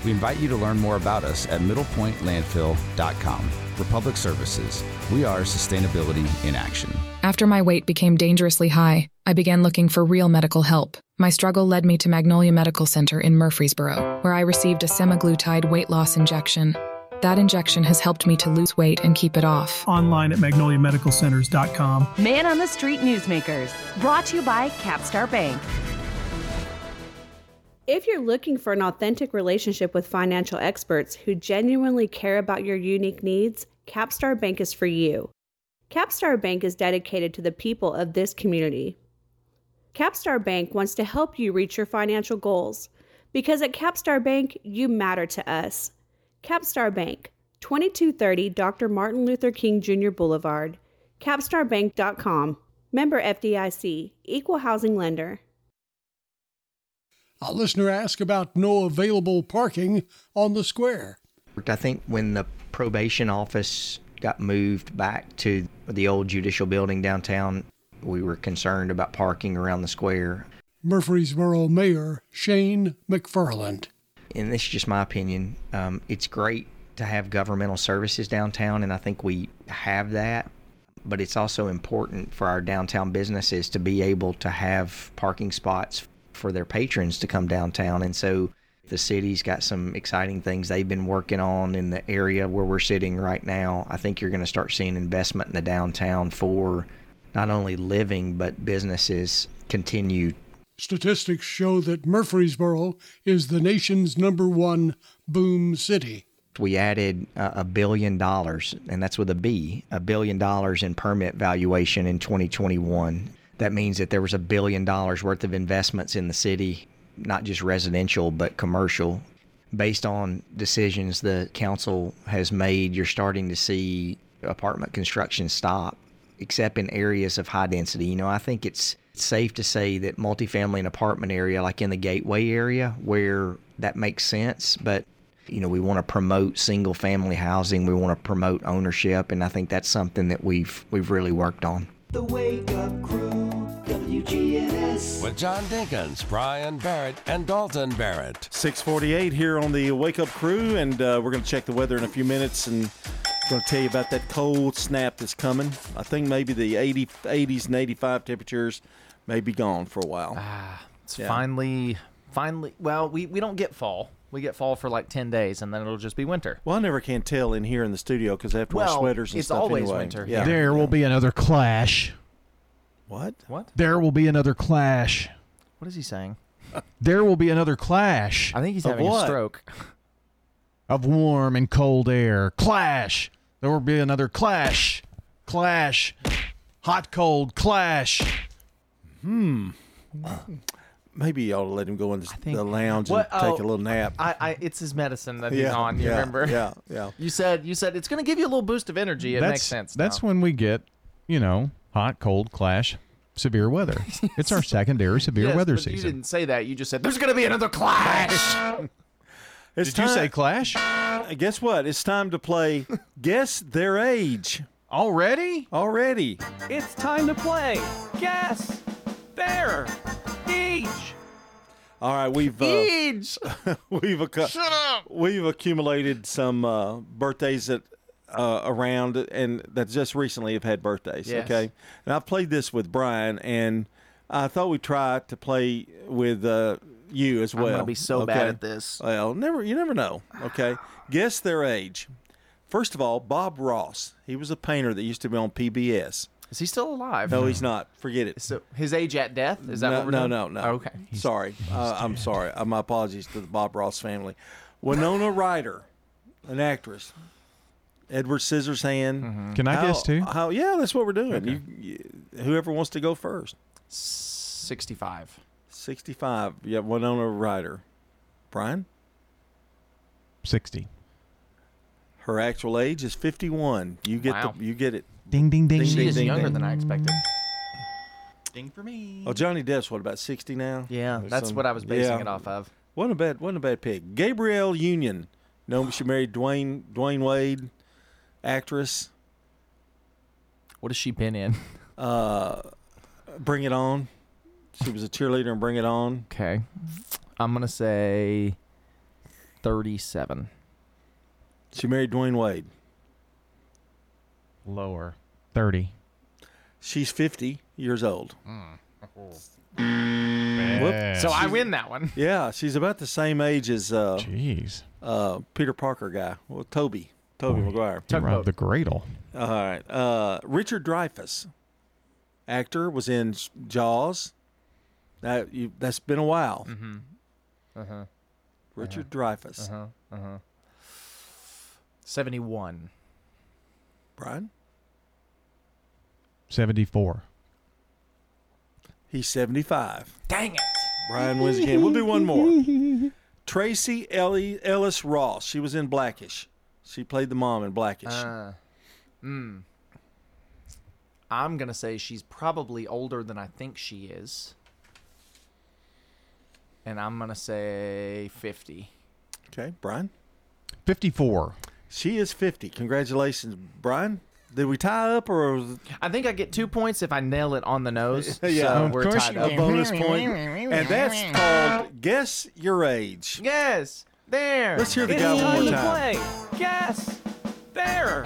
We invite you to learn more about us at middlepointlandfill.com. Republic Services. We are sustainability in action. After my weight became dangerously high, I began looking for real medical help. My struggle led me to Magnolia Medical Center in Murfreesboro, where I received a semaglutide weight loss injection. That injection has helped me to lose weight and keep it off. Online at magnoliamedicalcenters.com. Man on the Street Newsmakers, brought to you by Capstar Bank. If you're looking for an authentic relationship with financial experts who genuinely care about your unique needs, Capstar Bank is for you. Capstar Bank is dedicated to the people of this community. Capstar Bank wants to help you reach your financial goals because at Capstar Bank, you matter to us. Capstar Bank, 2230 Dr. Martin Luther King Jr. Boulevard, capstarbank.com. Member FDIC, Equal Housing Lender. A listener asked about no available parking on the square. I think when the probation office got moved back to the old judicial building downtown, we were concerned about parking around the square. Murfreesboro Mayor Shane McFarland. And this is just my opinion. Um, it's great to have governmental services downtown, and I think we have that. But it's also important for our downtown businesses to be able to have parking spots for their patrons to come downtown. And so the city's got some exciting things they've been working on in the area where we're sitting right now. I think you're going to start seeing investment in the downtown for not only living but businesses continue. Statistics show that Murfreesboro is the nation's number one boom city. We added uh, a billion dollars, and that's with a B, a billion dollars in permit valuation in 2021. That means that there was a billion dollars worth of investments in the city, not just residential, but commercial. Based on decisions the council has made, you're starting to see apartment construction stop, except in areas of high density. You know, I think it's safe to say that multifamily and apartment area, like in the gateway area, where that makes sense, but you know, we want to promote single family housing, we want to promote ownership, and I think that's something that we've we've really worked on. The Wake Up Crew, WGNS. With John Dinkins, Brian Barrett, and Dalton Barrett. 648 here on the Wake Up Crew, and uh, we're going to check the weather in a few minutes and going to tell you about that cold snap that's coming. I think maybe the 80, 80s and 85 temperatures may be gone for a while. Ah, it's Yeah. finally, finally. Well, we, we don't get fall. We get fall for like 10 days, and then it'll just be winter. Well, I never can tell in here in the studio because I have to wear sweaters and it's stuff always anyway. winter Yeah. There will be another clash. What? What? There will be another clash. What is he saying? There will be another clash. I think he's Of having a stroke. Of warm and cold air. Clash. There will be another clash. Clash. Hot, cold, clash. Hmm. Maybe you ought to let him go in the, the lounge What? and take Oh, a little nap. I, I, it's his medicine that he's Yeah, on. You yeah, remember? yeah, yeah. You said you said it's going to give you a little boost of energy. It that's, makes sense. That's now. when we get, you know, hot, cold, clash, severe weather. it's our secondary severe Yes, weather but You season. didn't say that. You just said there's going to be another clash. It's Did you say clash? Uh, Guess what? It's time to play Guess Their Age. Already? Already. It's time to play. Guess age. All right, we've uh, we've accu- Shut up. we've accumulated some uh, birthdays that uh, around and that just recently have had birthdays. Yes. Okay, and I've played this with Brian, and I thought we'd try to play with uh, you as I'm well. gonna be so bad at this. Well, never you never know. Okay, guess their age. First of all, Bob Ross. He was a painter that used to be on PBS. Is he still alive? No, he's not. Forget it. So his age at death is that no, what we're no, doing? no, no. Okay. Sorry. Uh, I'm sorry. Uh, my apologies to the Bob Ross family. Winona Ryder, an actress. Edward Scissorhand. Mm-hmm. Can I How- guess too? How? Yeah, that's what we're doing. You, you, whoever wants to go first. Sixty-five. Sixty-five. Yeah, Winona Ryder. Brian. 60. Her actual age is fifty-one. You get Wow. the. You get it. Ding, ding, ding. She ding, is ding, younger ding. than I expected. Ding for me. Oh, Johnny Depp's what about sixty now? Yeah, Or that's some- what I was basing yeah. it off of. Wasn't a bad, wasn't a bad pick. Gabrielle Union. No, she married Dwyane Dwyane Wade. actress. What has she been in? Uh, Bring It On. She was a cheerleader in Bring It On. Okay. I'm going to say 37. She married Dwyane Wade. Lower. 30. She's 50 years old. Bad. So I win that one. Yeah, she's about the same age as uh, Jeez. uh, Peter Parker guy. Well, Toby. Tobey Maguire. He robbed the cradle. All right. Uh, Richard Dreyfuss, actor, was in Jaws. That you, that's been a while. Mm-hmm. Uh-huh. Richard Dreyfuss. Uh-huh. Uh-huh. 71. Brian. 74. He's seventy-five. Dang it. Brian wins again. We'll do one more. Tracee Ellie Ellis Ross. She was in Blackish. She played the mom in Blackish. Uh, mm. I'm going to say she's probably older than I think she is. And I'm going to say 50. okay, Brian. 54. She is fifty. Congratulations, Brian. Did we tie up or? I think I get two points if I nail it on the nose. yeah, so of we're course tied you up. a bonus point, and that's called guess your age. Yes, there. Let's hear the It's guy one more to time. play. Guess. There.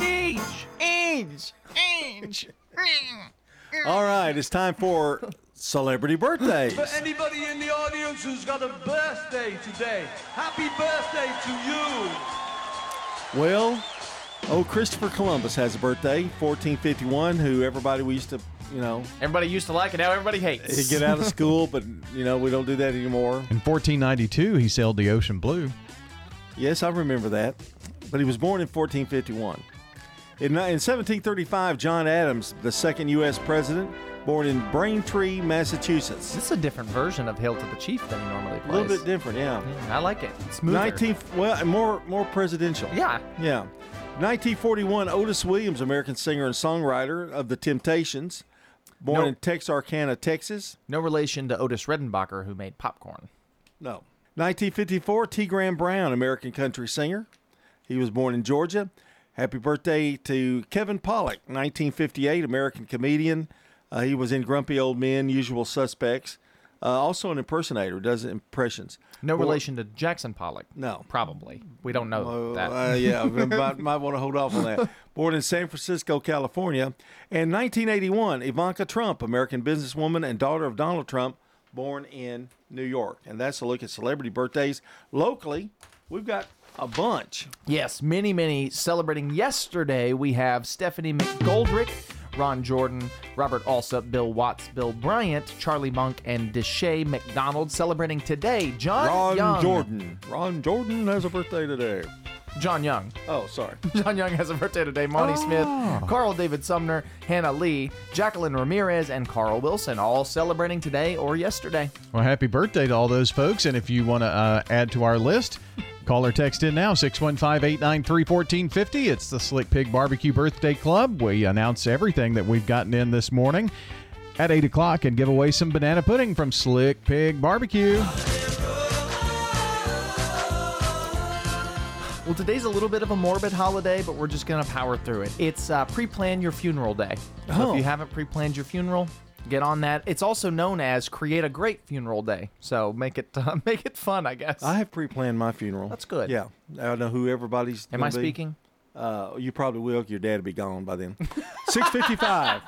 Age. Age. Age. All right, it's time for celebrity birthdays. For anybody in the audience who's got a birthday today, happy birthday to you. Well, oh, Christopher Columbus has a birthday, 1451, who everybody we used to, you know, Everybody used to like it. Now everybody hates. He'd get out of school, but, you know, we don't do that anymore. In 1492, he sailed the ocean blue. Yes, I remember that. But he was born in 1451. In, ni- in 1735, John Adams, the second U.S. president, born in Braintree, Massachusetts. This is a different version of Hail to the Chief than he normally plays. A little bit different, yeah. Mm, I like it. It's smoother. 19, well, more more presidential. Yeah. Yeah. 1941, Otis Williams, American singer and songwriter of The Temptations, born No. in Texarkana, Texas. No relation to Otis Redenbacher, who made popcorn. No. 1954, T. Graham Brown, American country singer. He was born in Georgia. Happy birthday to Kevin Pollak, 1958, American comedian. Uh, he was in Grumpy Old Men, Usual Suspects. Uh, also an impersonator, does impressions. No Born- relation to Jackson Pollock. No. Probably. We don't know Uh, that. uh, yeah, we might, might want to hold off on that. Born in San Francisco, California. And 1981, Ivanka Trump, American businesswoman and daughter of Donald Trump, born in New York. And that's a look at celebrity birthdays. Locally, we've got a bunch. Yes, many, many celebrating yesterday. We have Stephanie McGoldrick, Ron Jordan, Robert Alsop, Bill Watts, Bill Bryant, Charlie Monk, and Deshae McDonald celebrating today. John Ron Young. Jordan. Ron Jordan has a birthday today. John Young. Oh, sorry. John Young has a birthday today. Monty Smith, Carl David Sumner, Hannah Lee, Jacqueline Ramirez, and Carl Wilson, all celebrating today or yesterday. Well, happy birthday to all those folks. And if you want to uh, add to our list, call or text in now 615 893 1450. It's the Slick Pig Barbecue Birthday Club. We announce everything that we've gotten in this morning at 8 o'clock and give away some banana pudding from Slick Pig Barbecue. Well, today's a little bit of a morbid holiday, but we're just going to power through it. It's uh, pre plan your funeral day. So Oh. if you haven't pre planned your funeral, get on that. It's also known as create a great funeral day. So make it uh, make it fun, I guess. I have pre-planned my funeral. That's good. Yeah, I don't know who everybody's. Am I be. speaking? Uh, you probably will. Your dad will be gone by then. Six fifty-five.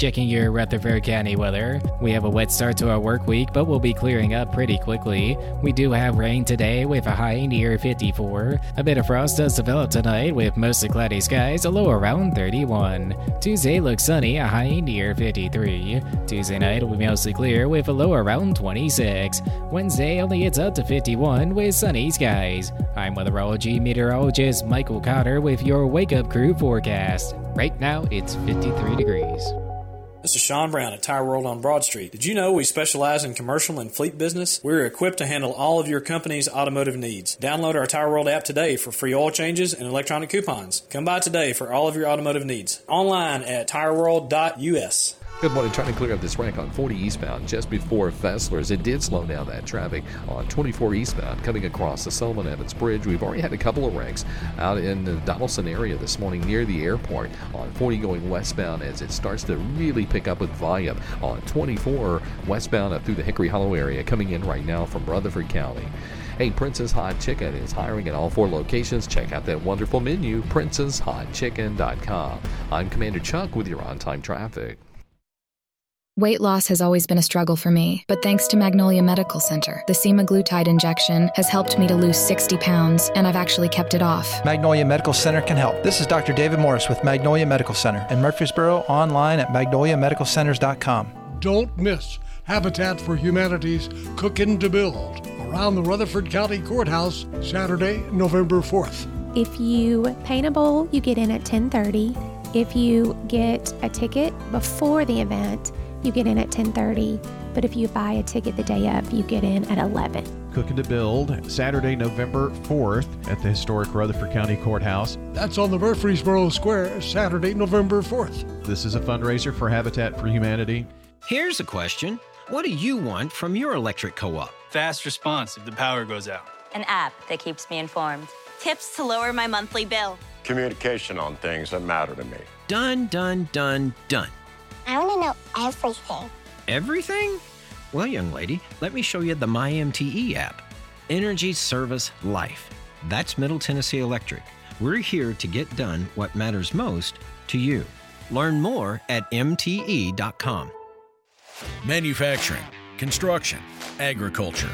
Checking your Rutherford County weather. We have a wet start to our work week, but we'll be clearing up pretty quickly. We do have rain today with a high near 54. A bit of frost does develop tonight with mostly cloudy skies, a low around 31. Tuesday looks sunny, a high near 53. Tuesday night will be mostly clear with a low around 26. Wednesday only gets up to 51 with sunny skies. I'm weatherology meteorologist Michael Cotter with your Wake Up Crew forecast. Right now it's 53 degrees. This is Sean Brown at Tire World on Broad Street. Did you know we specialize in commercial and fleet business? We're equipped to handle all of your company's automotive needs. Download our Tire World app today for free oil changes and electronic coupons. Come by today for all of your automotive needs. Online at tireworld.us. Good morning. Trying to clear up this wreck on 40 eastbound just before Fessler's. It did slow down that traffic on 24 eastbound coming across the Silliman Evans Bridge. We've already had a couple of wrecks out in the Donelson area this morning near the airport on 40 going westbound as it starts to really pick up with volume on 24 westbound up through the Hickory Hollow area coming in right now from Rutherford County. Hey, Princess Hot Chicken is hiring at all four locations. Check out that wonderful menu, princesshotchicken.com. I'm Commander Chuck with your on time traffic. Weight loss has always been a struggle for me, but thanks to Magnolia Medical Center, the semaglutide injection has helped me to lose 60 pounds, and I've actually kept it off. Magnolia Medical Center can help. This is Dr. David Morris with Magnolia Medical Center in Murfreesboro, online at magnoliamedicalcenters.com. Don't miss Habitat for Humanity's Cookin' to Build around the Rutherford County Courthouse Saturday, November 4th. If you paint a bowl, you get in at 10:30. If you get a ticket before the event, you get in at 10:30. But if you buy a ticket the day of, you get in at 11. Cooking to Build, Saturday, November 4th at the historic Rutherford County Courthouse. That's on the Murfreesboro Square, Saturday, November 4th. This is a fundraiser for Habitat for Humanity. Here's a question What do you want from your electric co op? Fast response if the power goes out. An app that keeps me informed. Tips to lower my monthly bill. Communication on things that matter to me. Done, done, done, done. I want to know everything. Everything? Well, young lady, let me show you the MyMTE app. Energy Service Life. That's Middle Tennessee Electric. We're here to get done what matters most to you. Learn more at MTE.com. Manufacturing, construction, agriculture.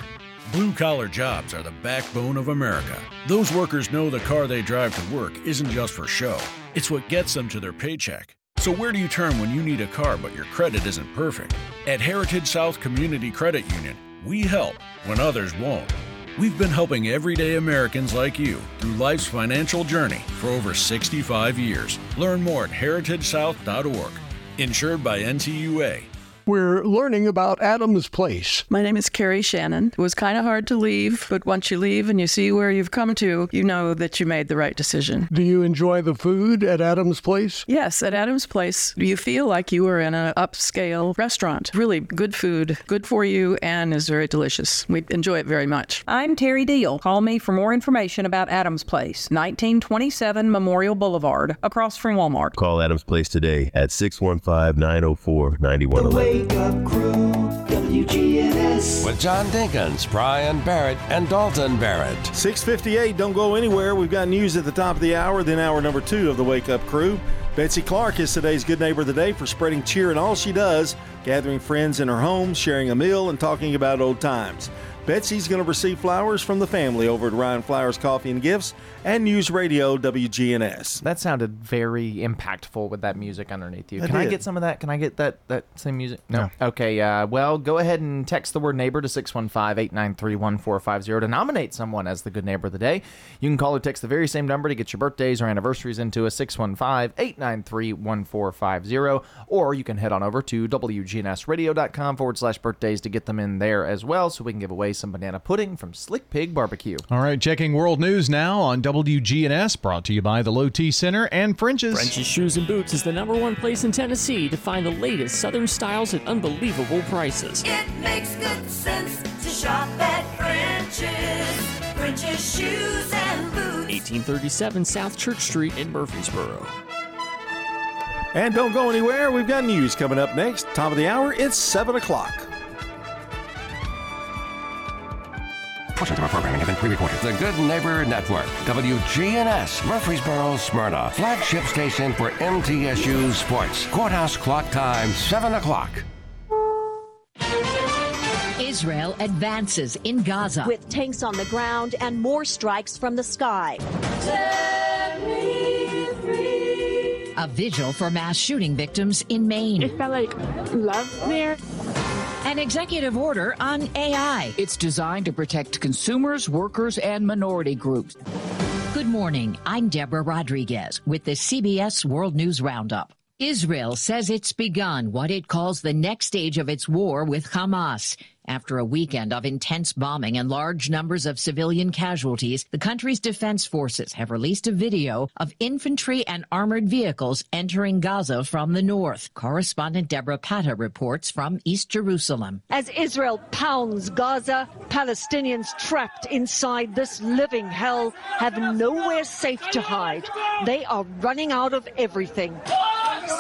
Blue collar jobs are the backbone of America. Those workers know the car they drive to work isn't just for show, it's what gets them to their paycheck. So, where do you turn when you need a car but your credit isn't perfect? At Heritage South Community Credit Union, we help when others won't. We've been helping everyday Americans like you through life's financial journey for over 65 years. Learn more at heritagesouth.org. Insured by NCUA. We're learning about Adams Place. My name is Carrie Shannon. It was kind of hard to leave, but once you leave and you see where you've come to, you know that you made the right decision. Do you enjoy the food at Adams Place? Yes, at Adams Place, do you feel like you are in an upscale restaurant. Really good food, good for you, and is very delicious. We enjoy it very much. I'm Terry Deal. Call me for more information about Adams Place, 1927 Memorial Boulevard, across from Walmart. Call Adams Place today at 615 904 9111. Wake Up Crew, WGNS. With John Dinkins, Brian Barrett, and Dalton Barrett. 658, don't go anywhere. We've got news at the top of the hour, then hour number two of the Wake Up Crew. Betsy Clark is today's Good Neighbor of the Day for spreading cheer in all she does, gathering friends in her home, sharing a meal, and talking about old times. Betsy's going to receive flowers from the family over at Ryan Flowers Coffee and Gifts and News Radio WGNS. That sounded very impactful with that music underneath you. I Can I did. get some of that? Can I get that that same music? No. Okay. Uh, well, go ahead and text the word neighbor to 615-893-1450 to nominate someone as the good neighbor of the day. You can call or text the very same number to get your birthdays or anniversaries into a 615-893-1450 or you can head on over to wgnsradio.com forward slash birthdays to get them in there as well so we can give away some banana pudding from Slick Pig Barbecue. All right, checking world news now on WGNS, brought to you by the Low T Center and French's. French's Shoes and Boots is the number one place in Tennessee to find the latest Southern styles at unbelievable prices. It makes good sense to shop at French's. French's Shoes and Boots. 1837 South Church Street in Murfreesboro. And don't go anywhere. We've got news coming up next. Top of the hour, it's 7 o'clock. Portions of our programming have been pre-recorded. The Good Neighbor Network, WGNS, Murfreesboro, Smyrna, flagship station for MTSU Sports. Courthouse clock time, 7 o'clock. Israel advances in Gaza. With tanks on the ground and more strikes from the sky. A vigil for mass shooting victims in Maine. It felt like love there. An executive order on AI. It's designed to protect consumers, workers, and minority groups. Good morning. I'm Deborah Rodriguez with the CBS World News Roundup. Israel says it's begun what it calls the next stage of its war with Hamas. After a weekend of intense bombing and large numbers of civilian casualties, the country's defense forces have released a video of infantry and armored vehicles entering Gaza from the north. Correspondent Debora Patta reports from East Jerusalem. As Israel pounds Gaza, Palestinians trapped inside this living hell have nowhere safe to hide. They are running out of everything.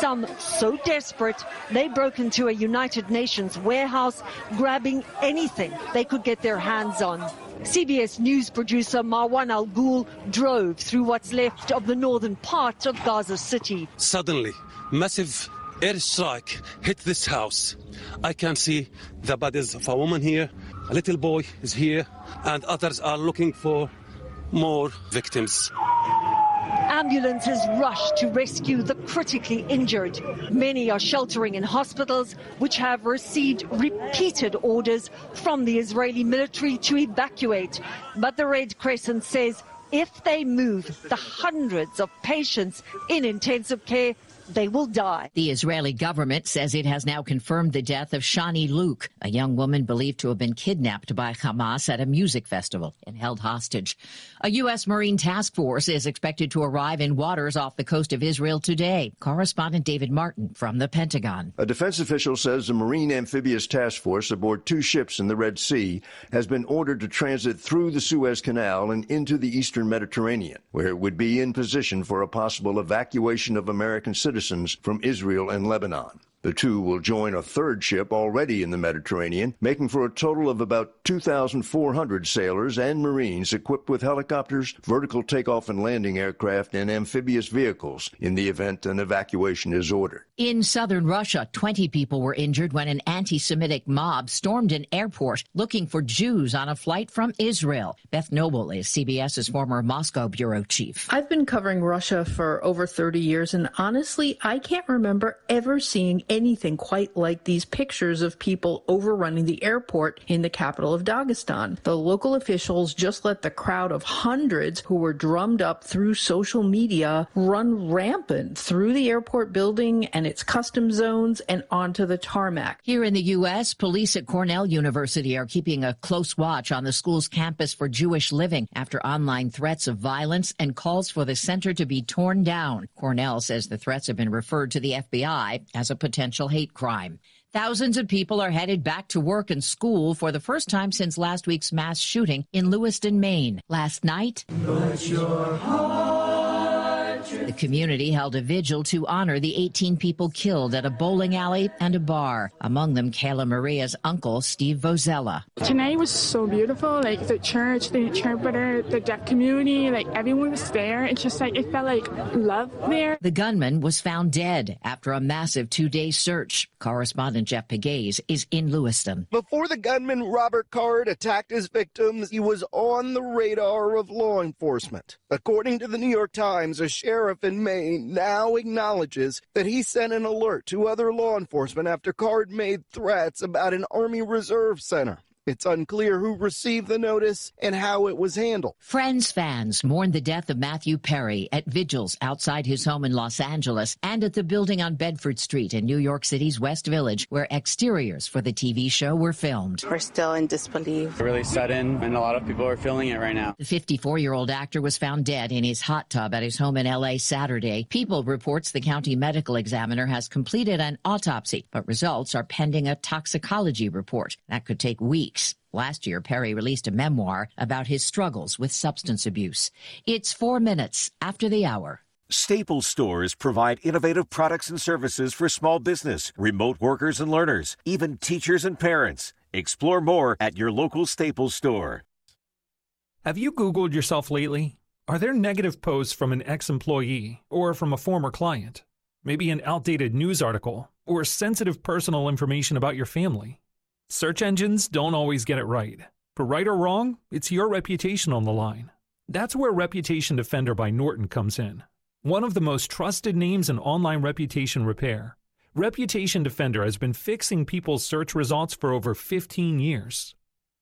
Some so desperate, they broke into a United Nations warehouse, grabbing anything they could get their hands on. CBS News producer Marwan Al Ghul drove through what's left of the northern part of Gaza City. Suddenly, massive airstrike hit this house. I can see the bodies of a woman here, a little boy is here, and others are looking for more victims. Ambulances rush to rescue the critically injured. Many are sheltering in hospitals, which have received repeated orders from the Israeli military to evacuate. But the Red Crescent says if they move the hundreds of patients in intensive care, they will die. The Israeli government says it has now confirmed the death of Shani Louk, a young woman believed to have been kidnapped by Hamas at a music festival and held hostage. A U.S. Marine task force is expected to arrive in waters off the coast of Israel today. Correspondent David Martin from the Pentagon. A defense official says the Marine Amphibious Task Force aboard two ships in the Red Sea has been ordered to transit through the Suez Canal and into the eastern Mediterranean, where it would be in position for a possible evacuation of American citizens from Israel and Lebanon. The two will join a third ship already in the Mediterranean, making for a total of about 2,400 sailors and Marines equipped with helicopters, vertical takeoff and landing aircraft, and amphibious vehicles in the event an evacuation is ordered. In southern Russia, 20 people were injured when an anti Semitic mob stormed an airport looking for Jews on a flight from Israel. Beth Knobel is CBS's former Moscow bureau chief. I've been covering Russia for over 30 years, and honestly, I can't remember ever seeing anything quite like these pictures of people overrunning the airport in the capital of Dagestan. The local officials just let the crowd of hundreds who were drummed up through social media run rampant through the airport building and its custom zones and onto the tarmac. Here in the U.S., police at Cornell University are keeping a close watch on the school's campus for Jewish living after online threats of violence and calls for the center to be torn down. Cornell says the threats have been referred to the FBI as a potential potential hate crime. Thousands of people are headed back to work and school for the first time since last week's mass shooting in Lewiston, Maine. Last night, the community held a vigil to honor the 18 people killed at a bowling alley and a bar, among them Kayla Maria's uncle, Steve Vozzella. Tonight was so beautiful. Like the church, the interpreter, the deaf community, like everyone was there. It's just like it felt like love there. The gunman was found dead after a massive two day search. Correspondent Jeff Pegues is in Lewiston. Before the gunman Robert Card attacked his victims, he was on the radar of law enforcement. According to the New York Times, a sheriff in Maine now acknowledges that he sent an alert to other law enforcement after Card made threats about an Army Reserve Center. It's unclear who received the notice and how it was handled. Friends fans mourned the death of Matthew Perry at vigils outside his home in Los Angeles and at the building on Bedford Street in New York City's West Village, where exteriors for the TV show were filmed. We're still in disbelief. Really sudden, and a lot of people are feeling it right now. The 54 year old actor was found dead in his hot tub at his home in LA Saturday. People reports the county medical examiner has completed an autopsy, but results are pending a toxicology report. That could take weeks. Last year, Perry released a memoir about his struggles with substance abuse. It's four minutes after the hour. Staples stores provide innovative products and services for small business, remote workers and learners, even teachers and parents. Explore more at your local Staples store. Have you Googled yourself lately? Are there negative posts from an ex employee or from a former client? Maybe an outdated news article or sensitive personal information about your family? Search engines don't always get it right. For right or wrong, it's your reputation on the line. That's where Reputation Defender by Norton comes in. One of the most trusted names in online reputation repair, Reputation Defender has been fixing people's search results for over 15 years.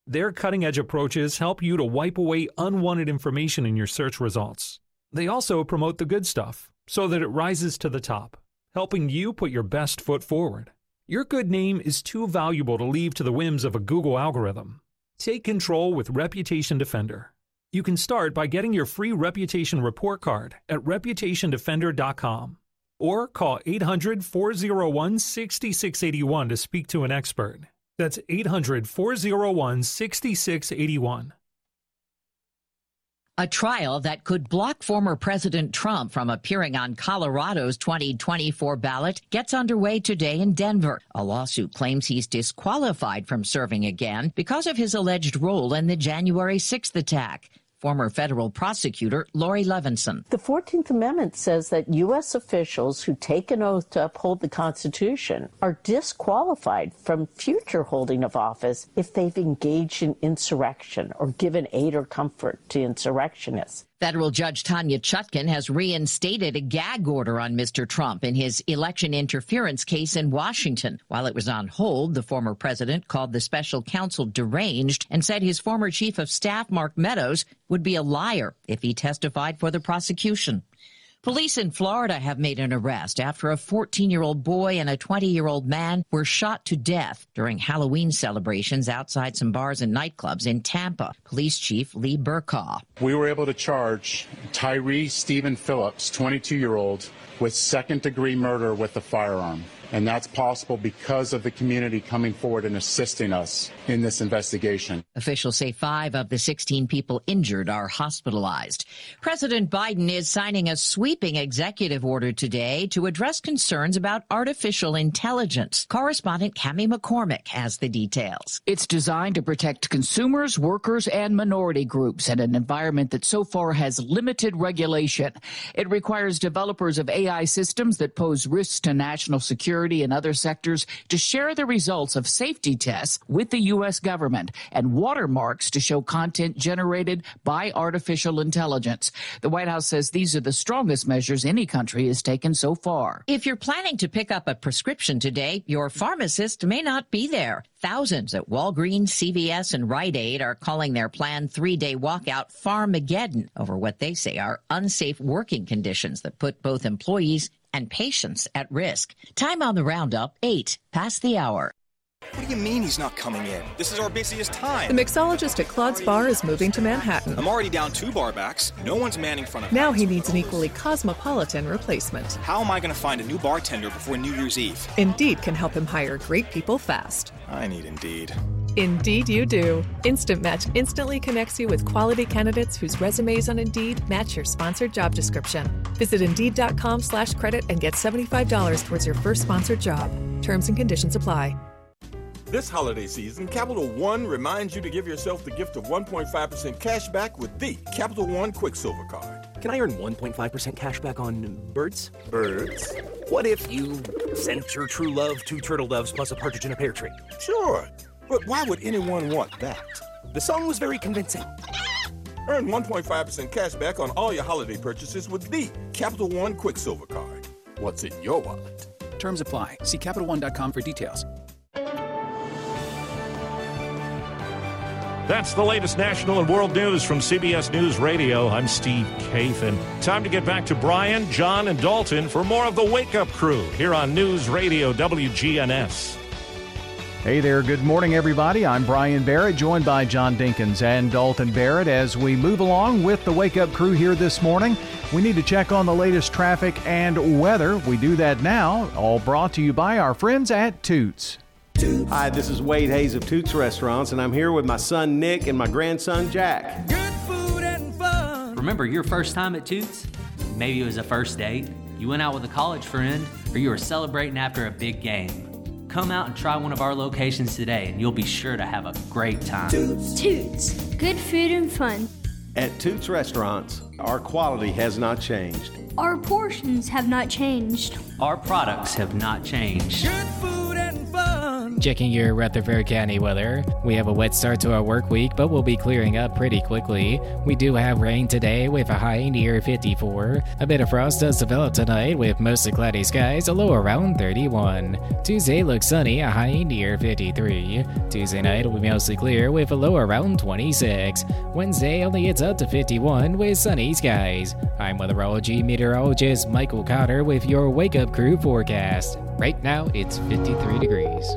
Their cutting edge approaches help you to wipe away unwanted information in your search results. They also promote the good stuff so that it rises to the top helping you put your best foot forward. Your good name is too valuable to leave to the whims of a Google algorithm. Take control with Reputation Defender. You can start by getting your free reputation report card at reputationdefender.com or call 800 401 6681 to speak to an expert. That's 800 401 6681. A trial that could block former President Trump from appearing on Colorado's 2024 ballot gets underway today in Denver. A lawsuit claims he's disqualified from serving again because of his alleged role in the January 6th attack former federal prosecutor Laurie Levenson. The 14th Amendment says that U.S. officials who take an oath to uphold the Constitution are disqualified from future holding of office if they've engaged in insurrection or given aid or comfort to insurrectionists. Federal Judge Tanya Chutkan has reinstated a gag order on Mr. Trump in his election interference case in Washington. While it was on hold, the former president called the special counsel deranged and said his former chief of staff, Mark Meadows, would be a liar if he testified for the prosecution. Police in Florida have made an arrest after a 14 year old boy and a 20 year old man were shot to death during Halloween celebrations outside some bars and nightclubs in Tampa. Police Chief Lee Bercaw. We were able to charge Tyree Stephen Phillips, 22 year old, with second degree murder with a firearm. And that's possible because of the community coming forward and assisting us in this investigation. Officials say five of the 16 people injured are hospitalized. President Biden is signing a sweeping executive order today to address concerns about artificial intelligence. Correspondent Cami McCormick has the details. It's designed to protect consumers, workers, and minority groups in an environment that so far has limited regulation. It requires developers of AI systems that pose risks to national security and other sectors to share the results of safety tests with the U.S. government and watermarks to show content generated by artificial intelligence. The White House says these are the strongest measures any country has taken so far. If you're planning to pick up a prescription today, your pharmacist may not be there. Thousands at Walgreens, CVS, and Rite Aid are calling their planned three day walkout Pharmageddon over what they say are unsafe working conditions that put both employees and patients at risk. Time on the roundup, 8 past the hour. What do you mean he's not coming in? This is our busiest time. The mixologist at Claude's Bar is moving to Manhattan. I'm already down two bar backs. No one's manning front of Now he needs an equally cosmopolitan replacement. How am I going to find a new bartender before New Year's Eve? Indeed can help him hire great people fast. I need Indeed. Indeed, you do. Instant Match instantly connects you with quality candidates whose resumes on Indeed match your sponsored job description. Visit Indeed.com/credit and get seventy-five dollars towards your first sponsored job. Terms and conditions apply. This holiday season, Capital One reminds you to give yourself the gift of 1.5% cash back with the Capital One Quicksilver Card. Can I earn 1.5% cash back on birds? Birds? What if you sent your true love two turtle doves plus a partridge in a pear tree? Sure, but why would anyone want that? The song was very convincing. Earn 1.5% cash back on all your holiday purchases with the Capital One Quicksilver Card. What's in your wallet? Terms apply. See CapitalOne.com for details. That's the latest national and world news from CBS News Radio. I'm Steve Kathan. Time to get back to Brian, John, and Dalton for more of the Wake Up Crew here on News Radio WGNS. Hey there, good morning, everybody. I'm Brian Barrett, joined by John Dinkins and Dalton Barrett. As we move along with the Wake Up Crew here this morning, we need to check on the latest traffic and weather. We do that now, all brought to you by our friends at Toots. Hi, this is Wade Hayes of Toots Restaurants, and I'm here with my son Nick and my grandson Jack. Good food and fun. Remember your first time at Toots? Maybe it was a first date, you went out with a college friend, or you were celebrating after a big game. Come out and try one of our locations today, and you'll be sure to have a great time. Toots. Toots. Good food and fun. At Toots Restaurants, our quality has not changed. Our portions have not changed. Our products have not changed. Good food and fun. Checking your Rutherford County weather. We have a wet start to our work week, but we'll be clearing up pretty quickly. We do have rain today with a high near 54. A bit of frost does develop tonight with mostly cloudy skies, a low around 31. Tuesday looks sunny, a high near 53. Tuesday night will be mostly clear with a low around 26. Wednesday only gets up to 51 with sunny skies. I'm weatherology meteorologist Michael Cotter with your Wake Up Crew forecast. Right now it's 53 degrees.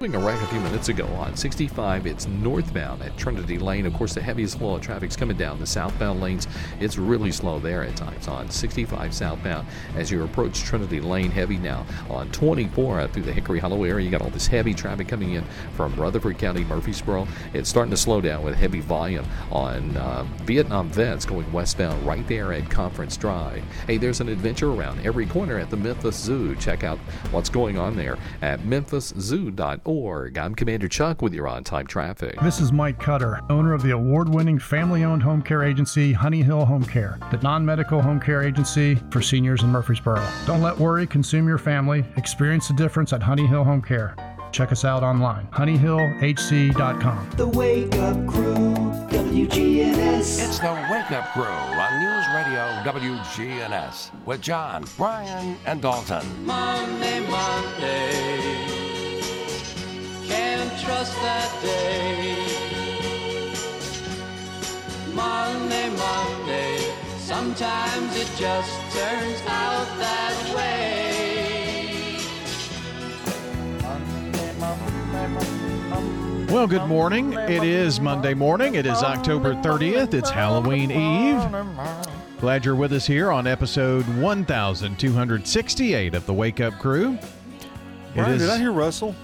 Doing a right a few minutes ago on 65, it's northbound at Trinity Lane. Of course, the heaviest flow of traffic's coming down the southbound lanes. It's really slow there at times on 65 southbound as you approach Trinity Lane. Heavy now on 24 through the Hickory Hollow area. You got all this heavy traffic coming in from Rutherford County, Murfreesboro. It's starting to slow down with heavy volume on uh, Vietnam Vets going westbound right there at Conference Drive. Hey, there's an adventure around every corner at the Memphis Zoo. Check out what's going on there at memphiszoo.org. I'm Commander Chuck with your on time traffic. This is Mike Cutter, owner of the award winning family owned home care agency Honey Hill Home Care, the non medical home care agency for seniors in Murfreesboro. Don't let worry consume your family. Experience the difference at Honey Hill Home Care. Check us out online, honeyhillhc.com. The Wake Up Crew, WGNS. It's the Wake Up Crew on News Radio WGNS with John, Brian, and Dalton. Monday, Monday. Can't trust that day. Monday, Monday. Sometimes it just turns out that way. Monday, Monday, Monday. Well, good morning. It is Monday morning. It is October 30th. It's Halloween Eve. Glad you're with us here on episode 1268 of the Wake Up Crew. Brian, did I hear Russell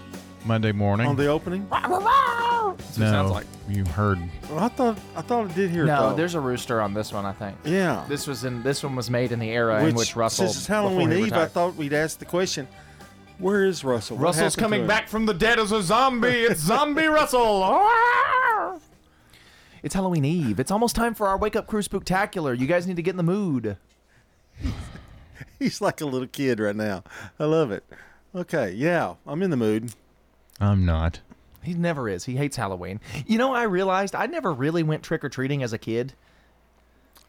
Monday morning. on the opening? no, sounds like. you heard. Well, I thought I thought I did hear. No, though. there's a rooster on this one. I think. Yeah. This was in. This one was made in the era in which Russell. Since it's Halloween before he Eve, I retired. thought we'd ask the question: Where is Russell? What Russell's happened to coming him? back from the dead as a zombie. It's Zombie Russell. It's Halloween Eve. It's almost time for our Wake Up Crew Spooktacular. You guys need to get in the mood. He's like a little kid right now. I love it. Okay, yeah, I'm in the mood. I'm not. He never is. He hates Halloween. You know, I realized I never really went trick or treating as a kid.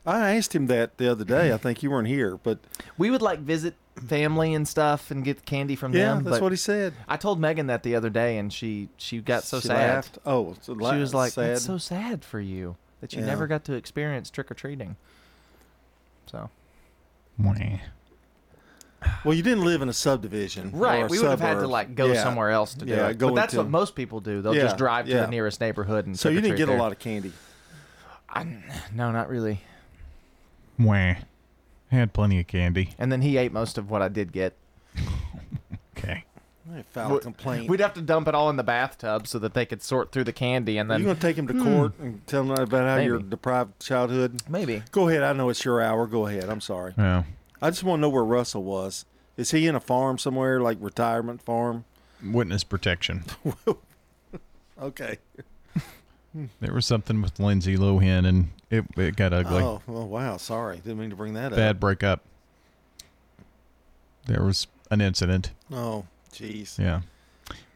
I asked him that the other day. I think you weren't here, but We would like visit family and stuff and get candy from Yeah, them. that's what he said. I told Megan that the other day, and she she got so She sad. laughed? Oh, la- she was like, sad? "It's so sad for you that you Yeah. never got to experience trick or treating." So well, you didn't live in a subdivision, or right, a we would have had to suburb. like go Yeah. somewhere else to do yeah, it. Go But that's into- what most people do. They'll Yeah, just drive to yeah. the nearest neighborhood and. So you didn't trick-or-treat get a lot of candy. No, not really. Wah. Had plenty of candy. And then he ate most of what I did get. Okay. I filed a complaint. We'd have to dump it all in the bathtub so that they could sort through the candy, and Are then you going to take him to Hmm. court and tell him about how your Maybe. deprived childhood? Maybe. Go ahead. I know it's your hour. Go ahead. I'm sorry. Yeah. I just want to know where Russell was. Is he in a farm somewhere, like retirement farm? Witness protection. Okay. There was something with Lindsay Lohan, and it, it got ugly. Oh, oh, wow. Sorry. Didn't mean to bring that up. Bad up. breakup. There was an incident. Oh, jeez. Yeah.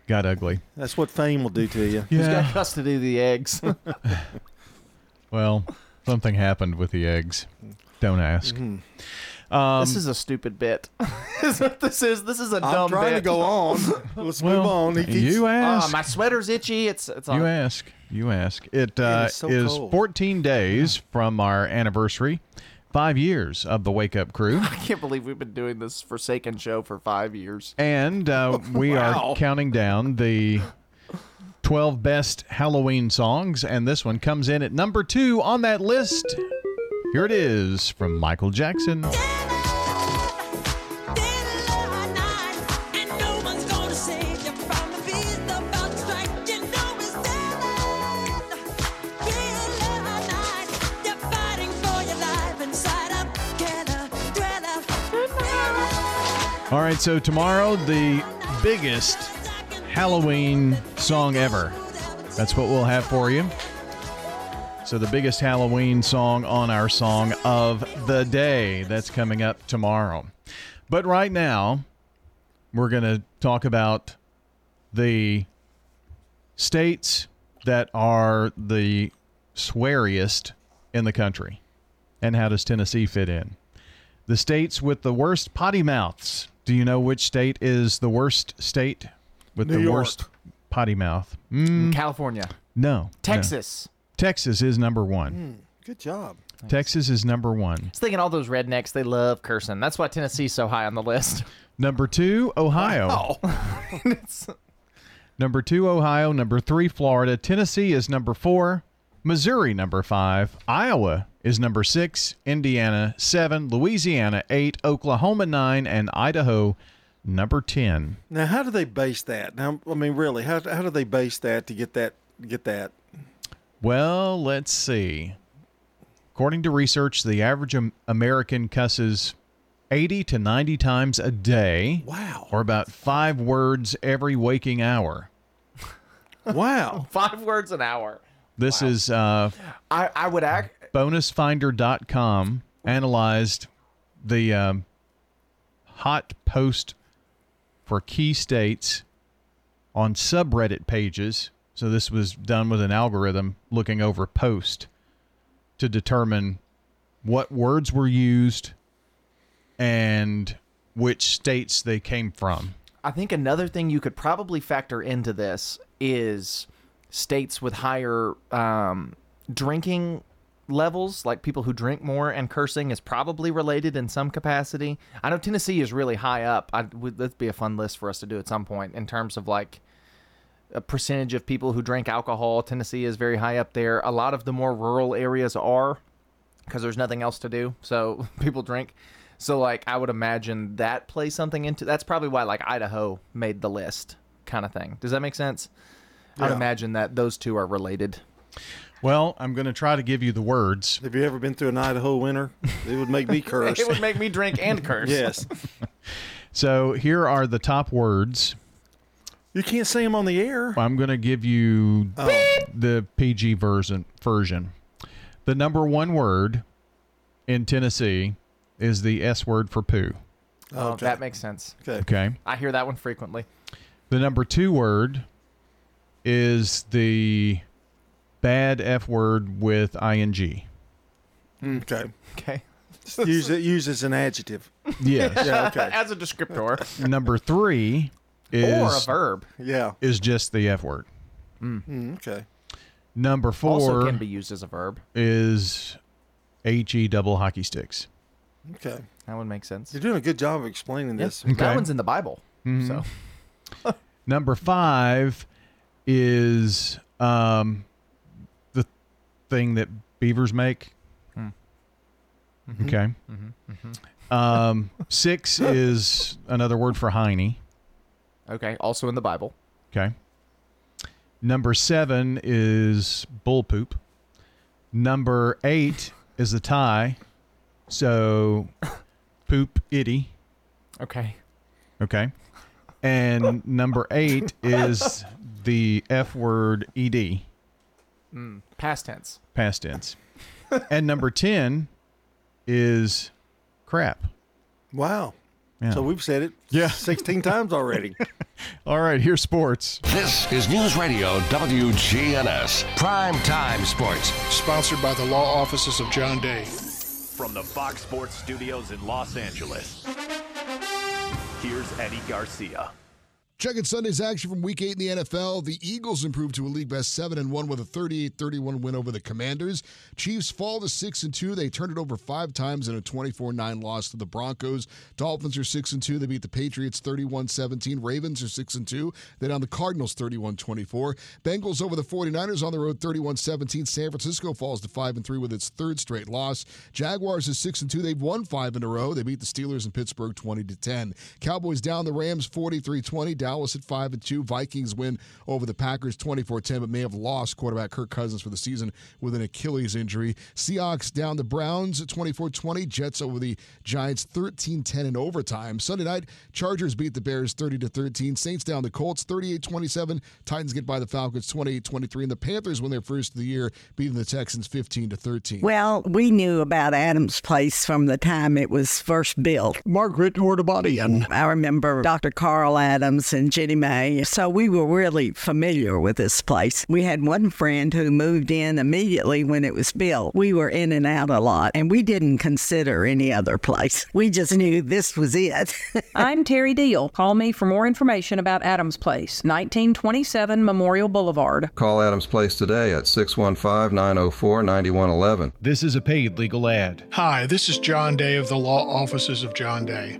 Got ugly. That's what fame will do to you. Who's Yeah. got custody of the eggs? Well, something happened with the eggs. Don't ask. Mhm. Um, this is a stupid bit. This is what this is. This is a I'm dumb trying to go on. Let's Well, move on. He keeps- you Ah, ask. my sweater's itchy. It's it's You ask. You ask. It uh, is so is 14 days from our anniversary. Five years of the Wake Up Crew. I can't believe we've been doing this Forsaken show for five years. And uh, we Wow. are counting down the 12 best Halloween songs. And this one comes in at number two on that list. Here it is from Michael Jackson. All right, so tomorrow, the biggest Halloween song ever. That's what we'll have for you. So, the biggest Halloween song on our song of the day. That's coming up tomorrow. But right now, we're going to talk about the states that are the sweariest in the country. And how does Tennessee fit in? The states with the worst potty mouths. Do you know which state is the worst state with New the York. worst potty mouth? Mm, California. no. no. Texas. Texas is number one. Hmm, Good job. Texas is number one. I was thinking all those rednecks, they love cursing. That's why Tennessee's so high on the list. Number two, Ohio. Number two, Ohio. Number three, Florida. Tennessee is number four. Missouri, number five. Iowa is number six. Indiana, seven. Louisiana, eight. Oklahoma, nine. And Idaho, number 10. Now, how do they base that? Now, I mean, really, how, how do they base that to get that get that? Well, let's see. According to research, the average American cusses 80 to 90 times a day. Wow. Or about five words every waking hour. Wow. Five words an hour. This is uh, I, I would act. bonusfinder.com analyzed the um, hot post for key states on subreddit pages. So this was done with an algorithm looking over post to determine what words were used and which states they came from. I think another thing you could probably factor into this is states with higher um, drinking levels, like people who drink more, and cursing is probably related in some capacity. I know Tennessee is really high up. I would that'd be a fun list for us to do at some point in terms of like a percentage of people who drink alcohol. Tennessee is very high up there. A lot of the more rural areas are because there's nothing else to do, so people drink. So like I would imagine that plays something into. That's probably why like Idaho made the list, kind of thing. Does that make sense? I'd imagine that those two are related. Well, I'm going to try to give you the words. Have you ever been through an Idaho winter? It would make me curse. it would make me drink and curse. yes. So here are the top words. You can't say them on the air. I'm going to give you Oh. the PG version. Version. The number one word in Tennessee is the S word for poo. Oh, oh that makes sense. Okay. Okay. I hear that one frequently. The number two word is the bad F word with ing. Okay. Okay. use it. Use as an adjective. Yes. Yeah. Okay. As a descriptor. Number three is Or a verb. Yeah. is just the F word. Mm, okay. Number four Also can be used as a verb. is he double hockey sticks. Okay. That would make sense. You're doing a good job of explaining this. Okay. That one's in the Bible. Mhm. So Number five is um, the thing that beavers make. Hmm. Okay. Mhm, Um, six is another word for hiney. okay, also in the Bible. Okay. Number seven is bull poop. Number eight is a tie. So poop itty. Okay. Okay. And number eight is the F word ed, Mm, past tense. past tense. and number 10 is crap. Wow. Yeah. So we've said it Yeah. 16 times already. All right, here's sports. This is News Radio WGNS Prime Time Sports. Sponsored by the law offices of John Day. From the Fox Sports Studios in Los Angeles, here's Eddie Garcia. Checking Sunday's action from Week 8 in the NFL. The Eagles improved to a league best 7 and 1 with a 38-31 win over the Commanders. Chiefs fall to 6 and 2. They turned it over 5 times in a 24-9 loss to the Broncos. Dolphins are 6 and 2. They beat the Patriots 31-17. Ravens are 6 and 2. They down the Cardinals 31-24. Bengals over the 49ers on the road 31-17. San Francisco falls to 5 and 3 with its third straight loss. Jaguars is 6 and 2. They've won 5 in a row. They beat the Steelers in Pittsburgh 20 to 10. Cowboys down the Rams 43-20. Dallas at 5 and 2. Vikings win over the Packers 24-10, but may have lost quarterback Kirk Cousins for the season with an Achilles injury. Seahawks down the Browns 24-20. Jets over the Giants 13-10 in overtime. Sunday night, Chargers beat the Bears 30 to 13. Saints down the Colts 38-27. Titans get by the Falcons 28-23 and the Panthers win their first of the year beating the Texans 15 to 13. Well, we knew about Adams Place from the time it was first built. Margaret Ordabadian. I remember Dr. Carl Adams and Jenny May, so we were really familiar with this place. We had one friend who moved in immediately when it was built. We were in and out a lot, and we didn't consider any other place. We just knew this was it. I'm Terry Deal. Call me for more information about Adams Place, 1927 Memorial Boulevard. Call Adams Place today at 615 904 9111. This is a paid legal ad. Hi, this is John Day of the Law Offices of John Day.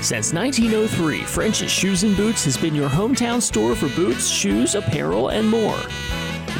Since 1903, French's Shoes and Boots has been your hometown store for boots, shoes, apparel, and more.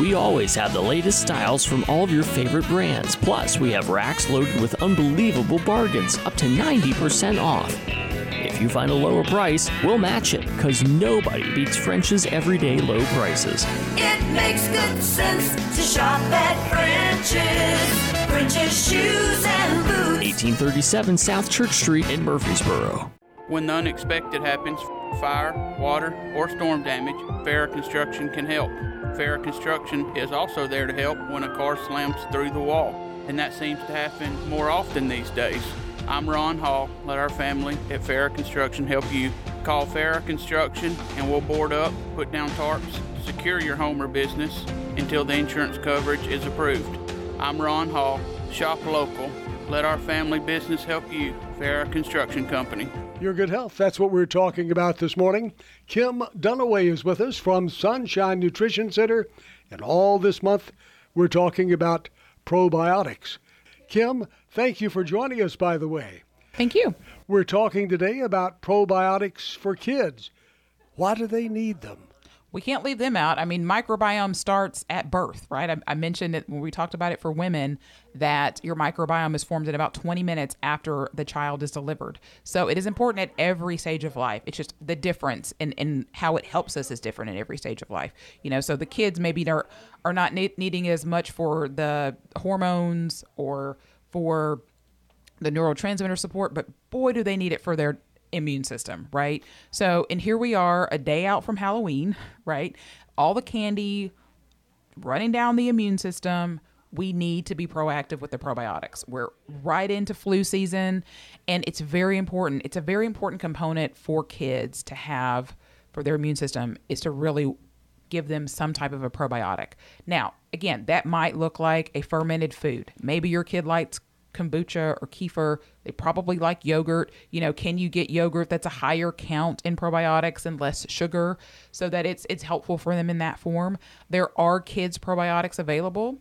We always have the latest styles from all of your favorite brands. Plus, we have racks loaded with unbelievable bargains, up to 90% off. If you find a lower price, we'll match it, because nobody beats French's everyday low prices. It makes good sense to shop at French's. French's Shoes and Boots. 1837 South Church Street in Murfreesboro. When the unexpected happens, fire, water, or storm damage, Farrah Construction can help. Farrah Construction is also there to help when a car slams through the wall, and that seems to happen more often these days. I'm Ron Hall. Let our family at Farrah Construction help you. Call Farrah Construction and we'll board up, put down tarps, secure your home or business until the insurance coverage is approved. I'm Ron Hall. Shop local. Let our family business help you. Farrah Construction Company. Your good health. That's what we're talking about this morning. Kim Dunaway is with us from Sunshine Nutrition Center. And all this month, we're talking about probiotics. Kim, thank you for joining us, by the way. Thank you. We're talking today about probiotics for kids. Why do they need them? We can't leave them out. I mean, microbiome starts at birth, right? I, I mentioned it when we talked about it for women that your microbiome is formed in about 20 minutes after the child is delivered. So it is important at every stage of life. It's just the difference in, in how it helps us is different in every stage of life. You know, so the kids maybe are, are not ne- needing as much for the hormones or for the neurotransmitter support, but boy, do they need it for their immune system, right? So, and here we are a day out from Halloween, right? All the candy running down the immune system. We need to be proactive with the probiotics. We're right into flu season, and it's very important. It's a very important component for kids to have for their immune system is to really give them some type of a probiotic. Now, again, that might look like a fermented food. Maybe your kid likes kombucha or kefir. They probably like yogurt. You know, can you get yogurt that's a higher count in probiotics and less sugar so that it's it's helpful for them in that form? There are kids probiotics available.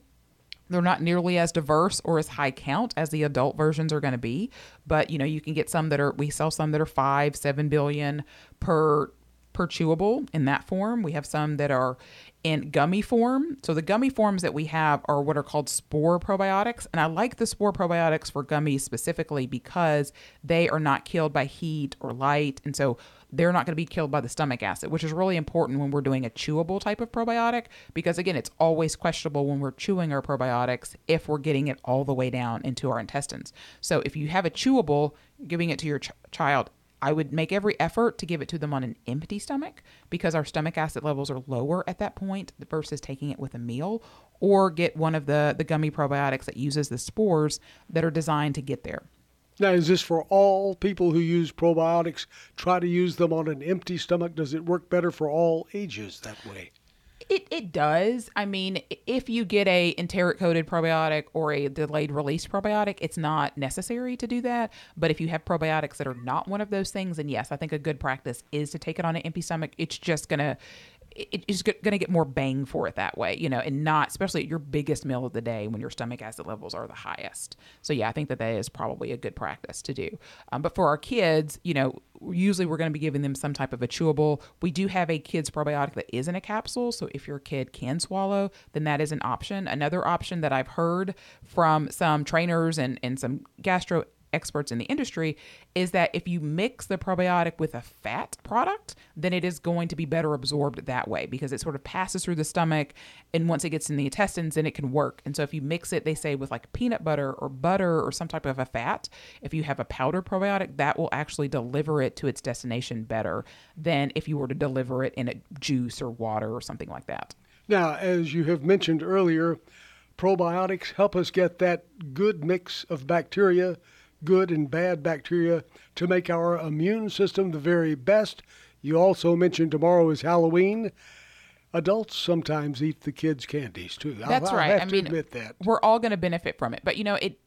They're not nearly as diverse or as high count as the adult versions are going to be, but you know, you can get some that are we sell some that are 5, 7 billion per per chewable in that form. We have some that are in gummy form. So the gummy forms that we have are what are called spore probiotics. And I like the spore probiotics for gummies specifically because they are not killed by heat or light. And so they're not going to be killed by the stomach acid, which is really important when we're doing a chewable type of probiotic because again, it's always questionable when we're chewing our probiotics if we're getting it all the way down into our intestines. So if you have a chewable, giving it to your ch- child I would make every effort to give it to them on an empty stomach because our stomach acid levels are lower at that point versus taking it with a meal or get one of the the gummy probiotics that uses the spores that are designed to get there. Now, is this for all people who use probiotics? Try to use them on an empty stomach. Does it work better for all ages that way? It, it does. I mean, if you get a enteric coated probiotic or a delayed release probiotic, it's not necessary to do that. But if you have probiotics that are not one of those things, then yes, I think a good practice is to take it on an empty stomach. It's just gonna it is going to get more bang for it that way, you know, and not especially at your biggest meal of the day when your stomach acid levels are the highest. So yeah, I think that that is probably a good practice to do. Um, but for our kids, you know, usually we're going to be giving them some type of a chewable. We do have a kids probiotic that isn't a capsule, so if your kid can swallow, then that is an option. Another option that I've heard from some trainers and and some gastro experts in the industry is that if you mix the probiotic with a fat product, then it is going to be better absorbed that way because it sort of passes through the stomach and once it gets in the intestines, then it can work. And so if you mix it, they say with like peanut butter or butter or some type of a fat, if you have a powder probiotic, that will actually deliver it to its destination better than if you were to deliver it in a juice or water or something like that. Now, as you have mentioned earlier, probiotics help us get that good mix of bacteria good and bad bacteria to make our immune system the very best. You also mentioned tomorrow is Halloween. Adults sometimes eat the kids' candies too. That's I'll, right. I'll I mean, admit that. we're all going to benefit from it. But you know, it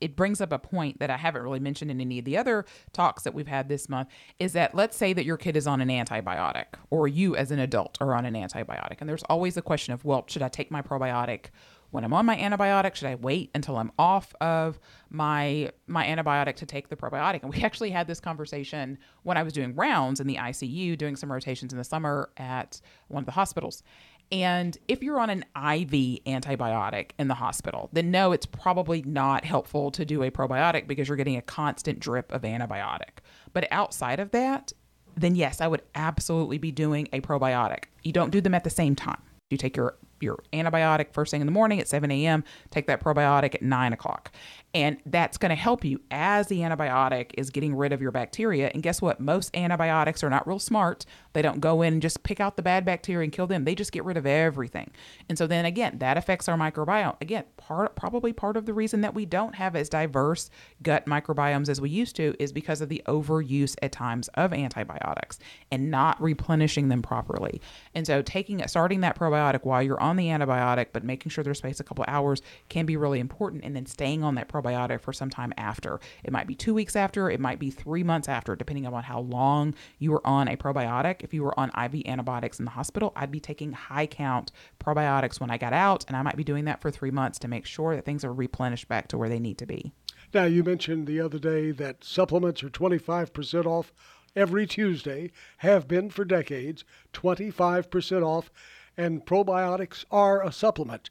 it brings up a point that I haven't really mentioned in any of the other talks that we've had this month is that let's say that your kid is on an antibiotic or you as an adult are on an antibiotic and there's always the question of well should I take my probiotic when I'm on my antibiotic should I wait until I'm off of my my antibiotic to take the probiotic and we actually had this conversation when I was doing rounds in the ICU doing some rotations in the summer at one of the hospitals and if you're on an IV antibiotic in the hospital, then no, it's probably not helpful to do a probiotic because you're getting a constant drip of antibiotic. But outside of that, then yes, I would absolutely be doing a probiotic. You don't do them at the same time. You take your your antibiotic first thing in the morning at 7 a.m., take that probiotic at 9 o'clock. And that's going to help you as the antibiotic is getting rid of your bacteria. And guess what? Most antibiotics are not real smart. They don't go in and just pick out the bad bacteria and kill them. They just get rid of everything. And so then again, that affects our microbiome. Again, part probably part of the reason that we don't have as diverse gut microbiomes as we used to is because of the overuse at times of antibiotics and not replenishing them properly. And so taking starting that probiotic while you're on the antibiotic, but making sure there's space a couple hours can be really important. And then staying on that probiotic for some time after. It might be two weeks after, it might be three months after, depending on how long you were on a probiotic. If you were on IV antibiotics in the hospital, I'd be taking high count probiotics when I got out, and I might be doing that for three months to make sure that things are replenished back to where they need to be. Now, you mentioned the other day that supplements are 25% off every Tuesday, have been for decades, 25% off, and probiotics are a supplement.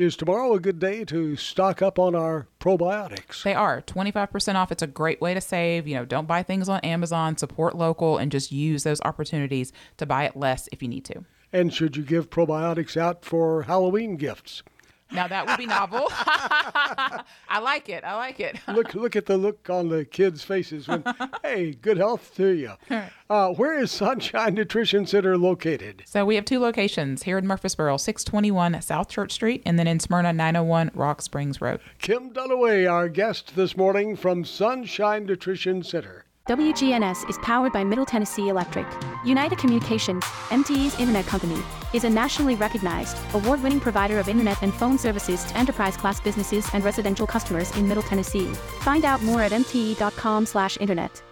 Is tomorrow a good day to stock up on our probiotics? They are 25% off. It's a great way to save. You know, don't buy things on Amazon, support local, and just use those opportunities to buy it less if you need to. And should you give probiotics out for Halloween gifts? Now that would be novel. I like it. I like it. look, look at the look on the kids' faces when, hey, good health to you. Uh, where is Sunshine Nutrition Center located? So we have two locations here in Murfreesboro, 621 South Church Street, and then in Smyrna, 901 Rock Springs Road. Kim Dunaway, our guest this morning from Sunshine Nutrition Center. WGNS is powered by Middle Tennessee Electric. United Communications, MTE's internet company, is a nationally recognized, award winning provider of internet and phone services to enterprise class businesses and residential customers in Middle Tennessee. Find out more at mte.com/slash internet.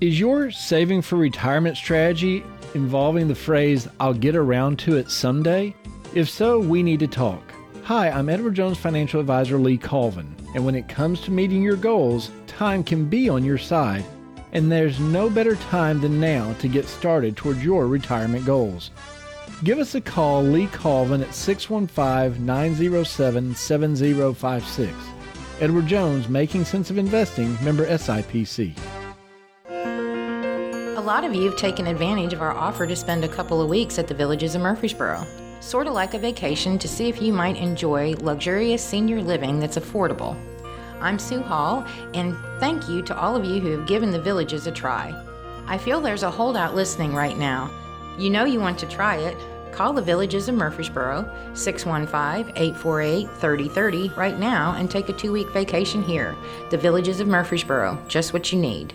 Is your saving for retirement strategy involving the phrase, I'll get around to it someday? If so, we need to talk. Hi, I'm Edward Jones financial advisor Lee Colvin, and when it comes to meeting your goals, time can be on your side and there's no better time than now to get started towards your retirement goals. Give us a call, Lee Colvin, at 615 907 7056. Edward Jones, Making Sense of Investing, member SIPC. A lot of you have taken advantage of our offer to spend a couple of weeks at the Villages of Murfreesboro. Sort of like a vacation to see if you might enjoy luxurious senior living that's affordable. I'm Sue Hall, and thank you to all of you who have given the villages a try. I feel there's a holdout listening right now. You know you want to try it. Call the Villages of Murfreesboro, 615 848 3030 right now and take a two week vacation here. The Villages of Murfreesboro, just what you need.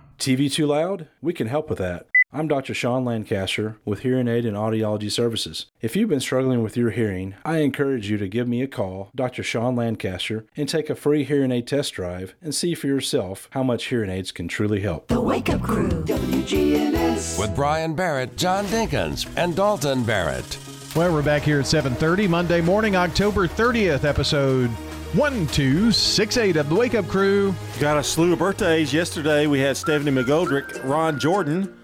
TV too loud? We can help with that. I'm Dr. Sean Lancaster with Hearing Aid and Audiology Services. If you've been struggling with your hearing, I encourage you to give me a call, Dr. Sean Lancaster, and take a free hearing aid test drive and see for yourself how much hearing aids can truly help. The Wake Up Crew, WGNS. With Brian Barrett, John Dinkins, and Dalton Barrett. Well, we're back here at 7:30 Monday morning, October 30th, episode 1268 of the Wake Up Crew. Got a slew of birthdays. Yesterday we had Stephanie McGoldrick, Ron Jordan,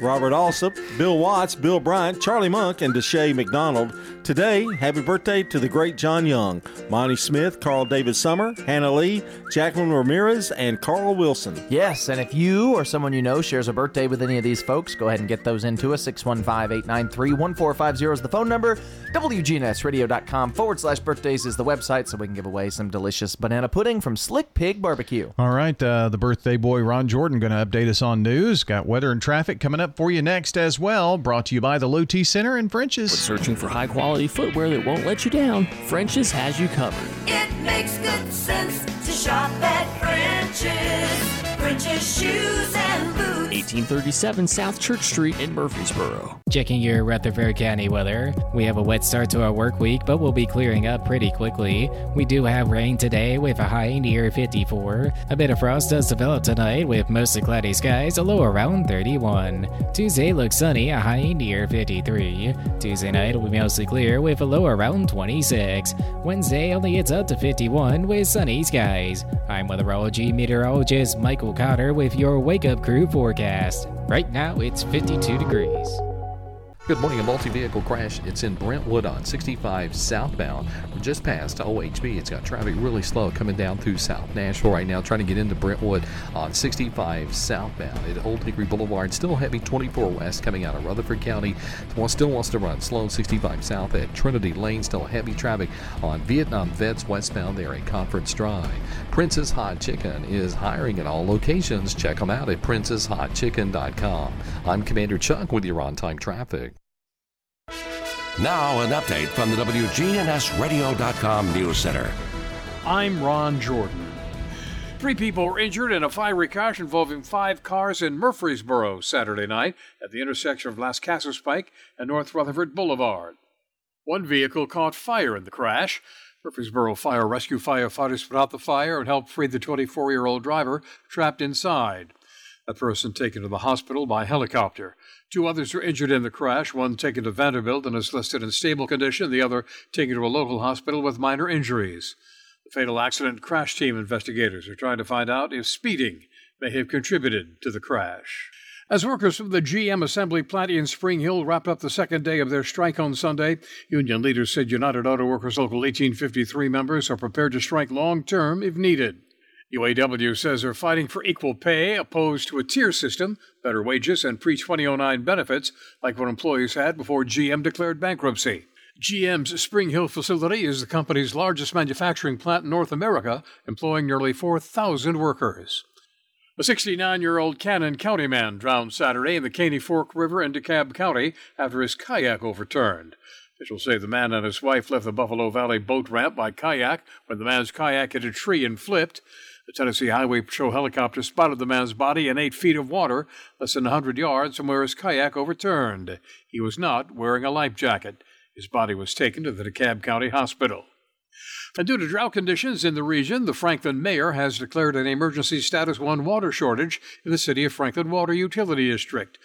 Robert Alsop, Bill Watts, Bill Bryant, Charlie Monk, and Deshae McDonald. Today, happy birthday to the great John Young, Monty Smith, Carl David Summer, Hannah Lee, Jacqueline Ramirez, and Carl Wilson. Yes, and if you or someone you know shares a birthday with any of these folks, go ahead and get those into us. 615 893 1450 is the phone number. WGNSradio.com forward slash birthdays is the website so we can give away some delicious banana pudding from Slick Pig Barbecue. All right, uh, the birthday boy Ron Jordan going to update us on news. Got weather and traffic coming up for you next as well. Brought to you by the Low T Center in French's. Searching for high quality footwear that won't let you down, French's has you covered. It makes good sense to shop at French's. French's shoes and boots. 1837 South Church Street in Murfreesboro. Checking your Rutherford County weather. We have a wet start to our work week, but we'll be clearing up pretty quickly. We do have rain today with a high near 54. A bit of frost does develop tonight with mostly cloudy skies, a low around 31. Tuesday looks sunny, a high near 53. Tuesday night will be mostly clear with a low around 26. Wednesday only gets up to 51 with sunny skies. I'm weatherology meteorologist Michael Cotter with your Wake Up Crew forecast. Right now it's 52 degrees. Good morning. A multi vehicle crash. It's in Brentwood on 65 southbound. We're just past OHB. It's got traffic really slow coming down through South Nashville right now, trying to get into Brentwood on 65 southbound. At Old Hickory Boulevard, still heavy 24 west coming out of Rutherford County. Still wants to run slow 65 south at Trinity Lane. Still heavy traffic on Vietnam Vets westbound there at Conference Drive. Prince's Hot Chicken is hiring at all locations. Check them out at princeshotchicken.com. I'm Commander Chuck with your on time traffic. Now, an update from the WGNSradio.com News Center. I'm Ron Jordan. Three people were injured in a fiery crash involving five cars in Murfreesboro Saturday night at the intersection of Lascassas Pike and North Rutherford Boulevard. One vehicle caught fire in the crash. Murfreesboro Fire Rescue firefighters put out the fire and helped free the 24 year old driver trapped inside. A person taken to the hospital by helicopter. Two others were injured in the crash, one taken to Vanderbilt and is listed in stable condition, the other taken to a local hospital with minor injuries. The fatal accident crash team investigators are trying to find out if speeding may have contributed to the crash. As workers from the GM assembly plant in Spring Hill wrapped up the second day of their strike on Sunday, union leaders said United Auto Workers Local 1853 members are prepared to strike long term if needed. UAW says they're fighting for equal pay, opposed to a tier system, better wages, and pre 2009 benefits like what employees had before GM declared bankruptcy. GM's Spring Hill facility is the company's largest manufacturing plant in North America, employing nearly 4,000 workers. A 69 year old Cannon County man drowned Saturday in the Caney Fork River in DeKalb County after his kayak overturned. Officials say the man and his wife left the Buffalo Valley boat ramp by kayak when the man's kayak hit a tree and flipped. The Tennessee Highway Patrol helicopter spotted the man's body in eight feet of water, less than a 100 yards from where his kayak overturned. He was not wearing a life jacket. His body was taken to the DeKalb County Hospital. And due to drought conditions in the region, the Franklin mayor has declared an emergency status 1 water shortage in the city of Franklin Water Utility District.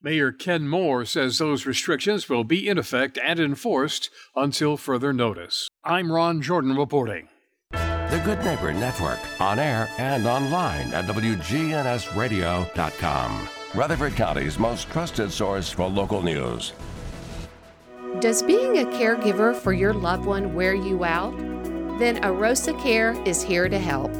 Mayor Ken Moore says those restrictions will be in effect and enforced until further notice. I'm Ron Jordan reporting. The Good Neighbor Network, on air and online at WGNSradio.com. Rutherford County's most trusted source for local news. Does being a caregiver for your loved one wear you out? Then Arosa Care is here to help.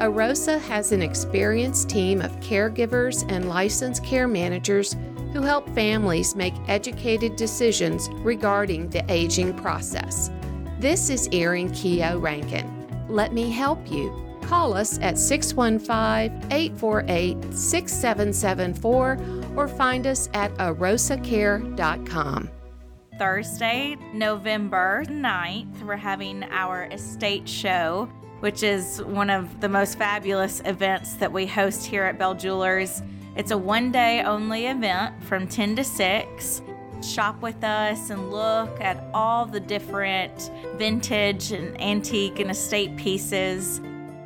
Arosa has an experienced team of caregivers and licensed care managers who help families make educated decisions regarding the aging process. This is Erin Keogh Rankin. Let me help you. Call us at 615 848 6774 or find us at arosacare.com. Thursday, November 9th, we're having our estate show, which is one of the most fabulous events that we host here at Bell Jewelers. It's a one day only event from 10 to 6. Shop with us and look at all the different vintage and antique and estate pieces.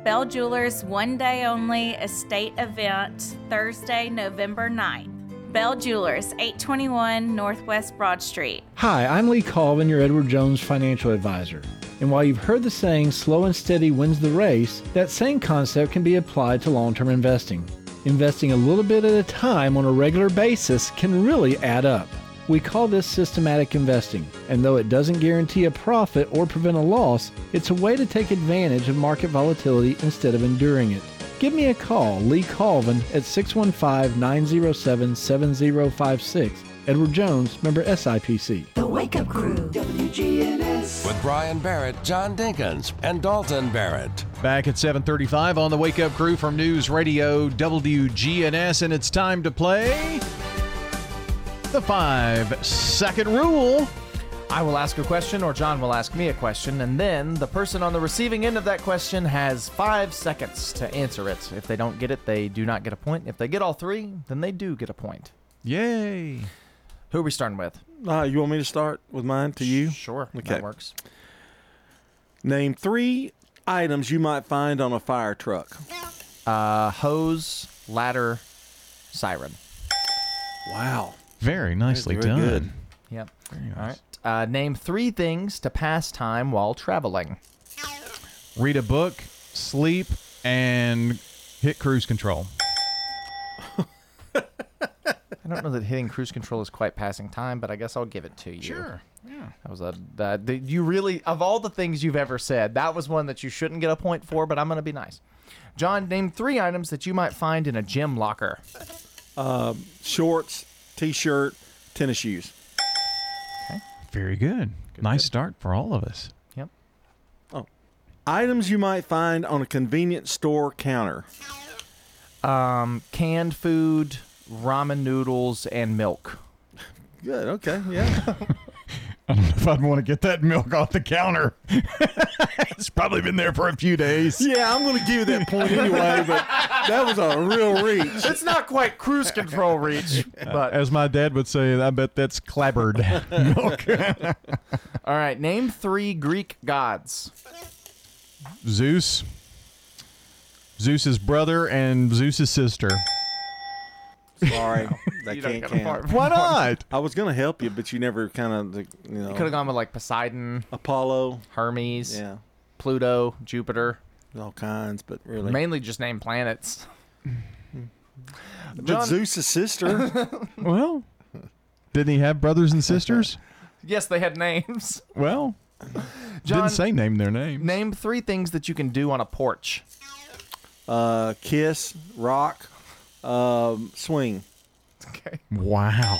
Bell Jewelers one day only estate event, Thursday, November 9th. Bell Jewelers, 821 Northwest Broad Street. Hi, I'm Lee Colvin, your Edward Jones financial advisor. And while you've heard the saying, slow and steady wins the race, that same concept can be applied to long term investing. Investing a little bit at a time on a regular basis can really add up. We call this systematic investing, and though it doesn't guarantee a profit or prevent a loss, it's a way to take advantage of market volatility instead of enduring it. Give me a call, Lee Colvin, at 615 907 7056. Edward Jones, member SIPC. The Wake Up Crew, WGNS. With Brian Barrett, John Dinkins, and Dalton Barrett. Back at 7:35 on the Wake Up Crew from News Radio WGNS, and it's time to play the five-second rule. I will ask a question, or John will ask me a question, and then the person on the receiving end of that question has five seconds to answer it. If they don't get it, they do not get a point. If they get all three, then they do get a point. Yay! Who are we starting with? Uh, you want me to start with mine to you? Sure, Okay. that works. Name three items you might find on a fire truck. Uh, hose, ladder, siren. Wow. Very nicely Very done. good. Yep. All right. Uh, name three things to pass time while traveling. Read a book, sleep, and hit cruise control. I don't know that hitting cruise control is quite passing time, but I guess I'll give it to you. Sure. Yeah. That was a that the, you really of all the things you've ever said, that was one that you shouldn't get a point for. But I'm going to be nice. John, name three items that you might find in a gym locker. Um, shorts, t-shirt, tennis shoes. Okay. Very good. nice start for all of us. Yep. Oh, items you might find on a convenience store counter. Um, canned food, ramen noodles, and milk. Good. Okay. Yeah. I don't know if I'd want to get that milk off the counter. it's probably been there for a few days. yeah, I'm going to give you that point anyway, but that was a real reach. It's not quite cruise control reach, but As my dad would say, I bet that's clabbered milk. all right. Name three Greek gods. Zeus, Zeus's brother, and Zeus's sister. Sorry, that You don't can't get a count. point. Why not? I was going to help you, but you never kind of, you know. You could have gone with like Poseidon, Apollo, Hermes, yeah, Pluto, Jupiter. all kinds, but really. Mainly just name planets. but John- Zeus's sister. Well, didn't he have brothers and sisters? Yes, they had names. Well, John, didn't say name their names. Name three things that you can do on a porch. uh, kiss, rock, um, swing. Okay. Wow.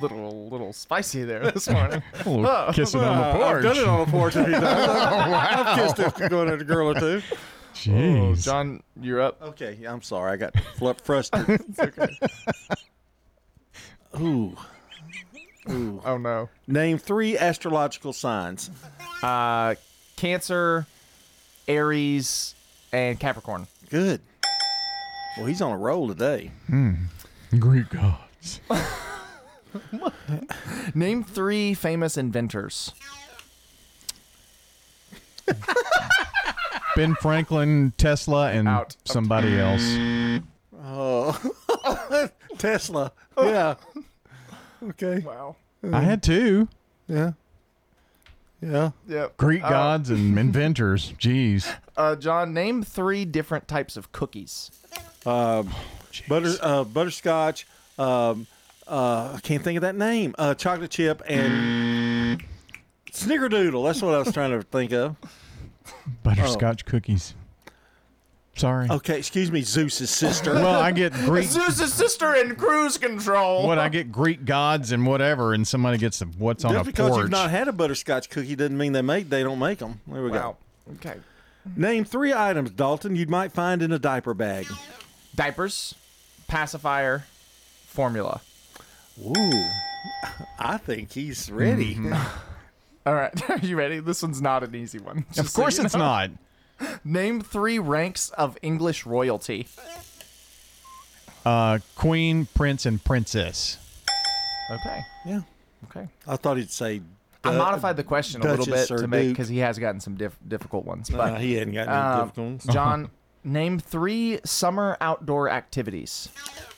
Little little spicy there this morning. A little kissing on the Uh, porch. I've done it on the porch a few times. I've kissed a, going at a girl or two. Oh, Jeez. John, you're up. Okay, yeah, I'm sorry. I got fl- frustrated. It's okay. Ooh. Ooh. Oh no. Name three astrological signs. Uh, Cancer, Aries, and Capricorn. Good. Well, he's on a roll today. Hmm. Greek gods. Name three famous inventors. Ben Franklin, Tesla, and Out. somebody else. Oh, Tesla. Yeah. Okay. Wow. I had two. Yeah. Yeah. Yep. Greek Uh, gods and inventors. Jeez. Uh, John, name three different types of cookies. Uh, butter, uh, butterscotch. Um, uh, I can't think of that name. Uh, chocolate chip and snickerdoodle. That's what I was trying to think of. Butterscotch cookies. Sorry. Okay, excuse me, Zeus's sister. Well, I get Greek. Zeus's sister in cruise control. What I get Greek gods and whatever, and somebody gets the what's on Just a because porch. you've not had a butterscotch cookie doesn't mean they make they don't make them. There we Wow. go. Okay. Name three items, Dalton, you might find in a diaper bag. Diapers, pacifier, formula. Ooh, I think he's ready. All right, are you ready? This one's not an easy one. of just so course, you it's know. not. Name three ranks of English royalty. Uh, Queen, Prince, and Princess. Okay. Yeah. Okay. I thought he'd say. I modified the question a little bit Duchess or to make because he has gotten some diff- difficult ones. Nah, But he hadn't gotten any um, difficult ones. John, name three summer outdoor activities.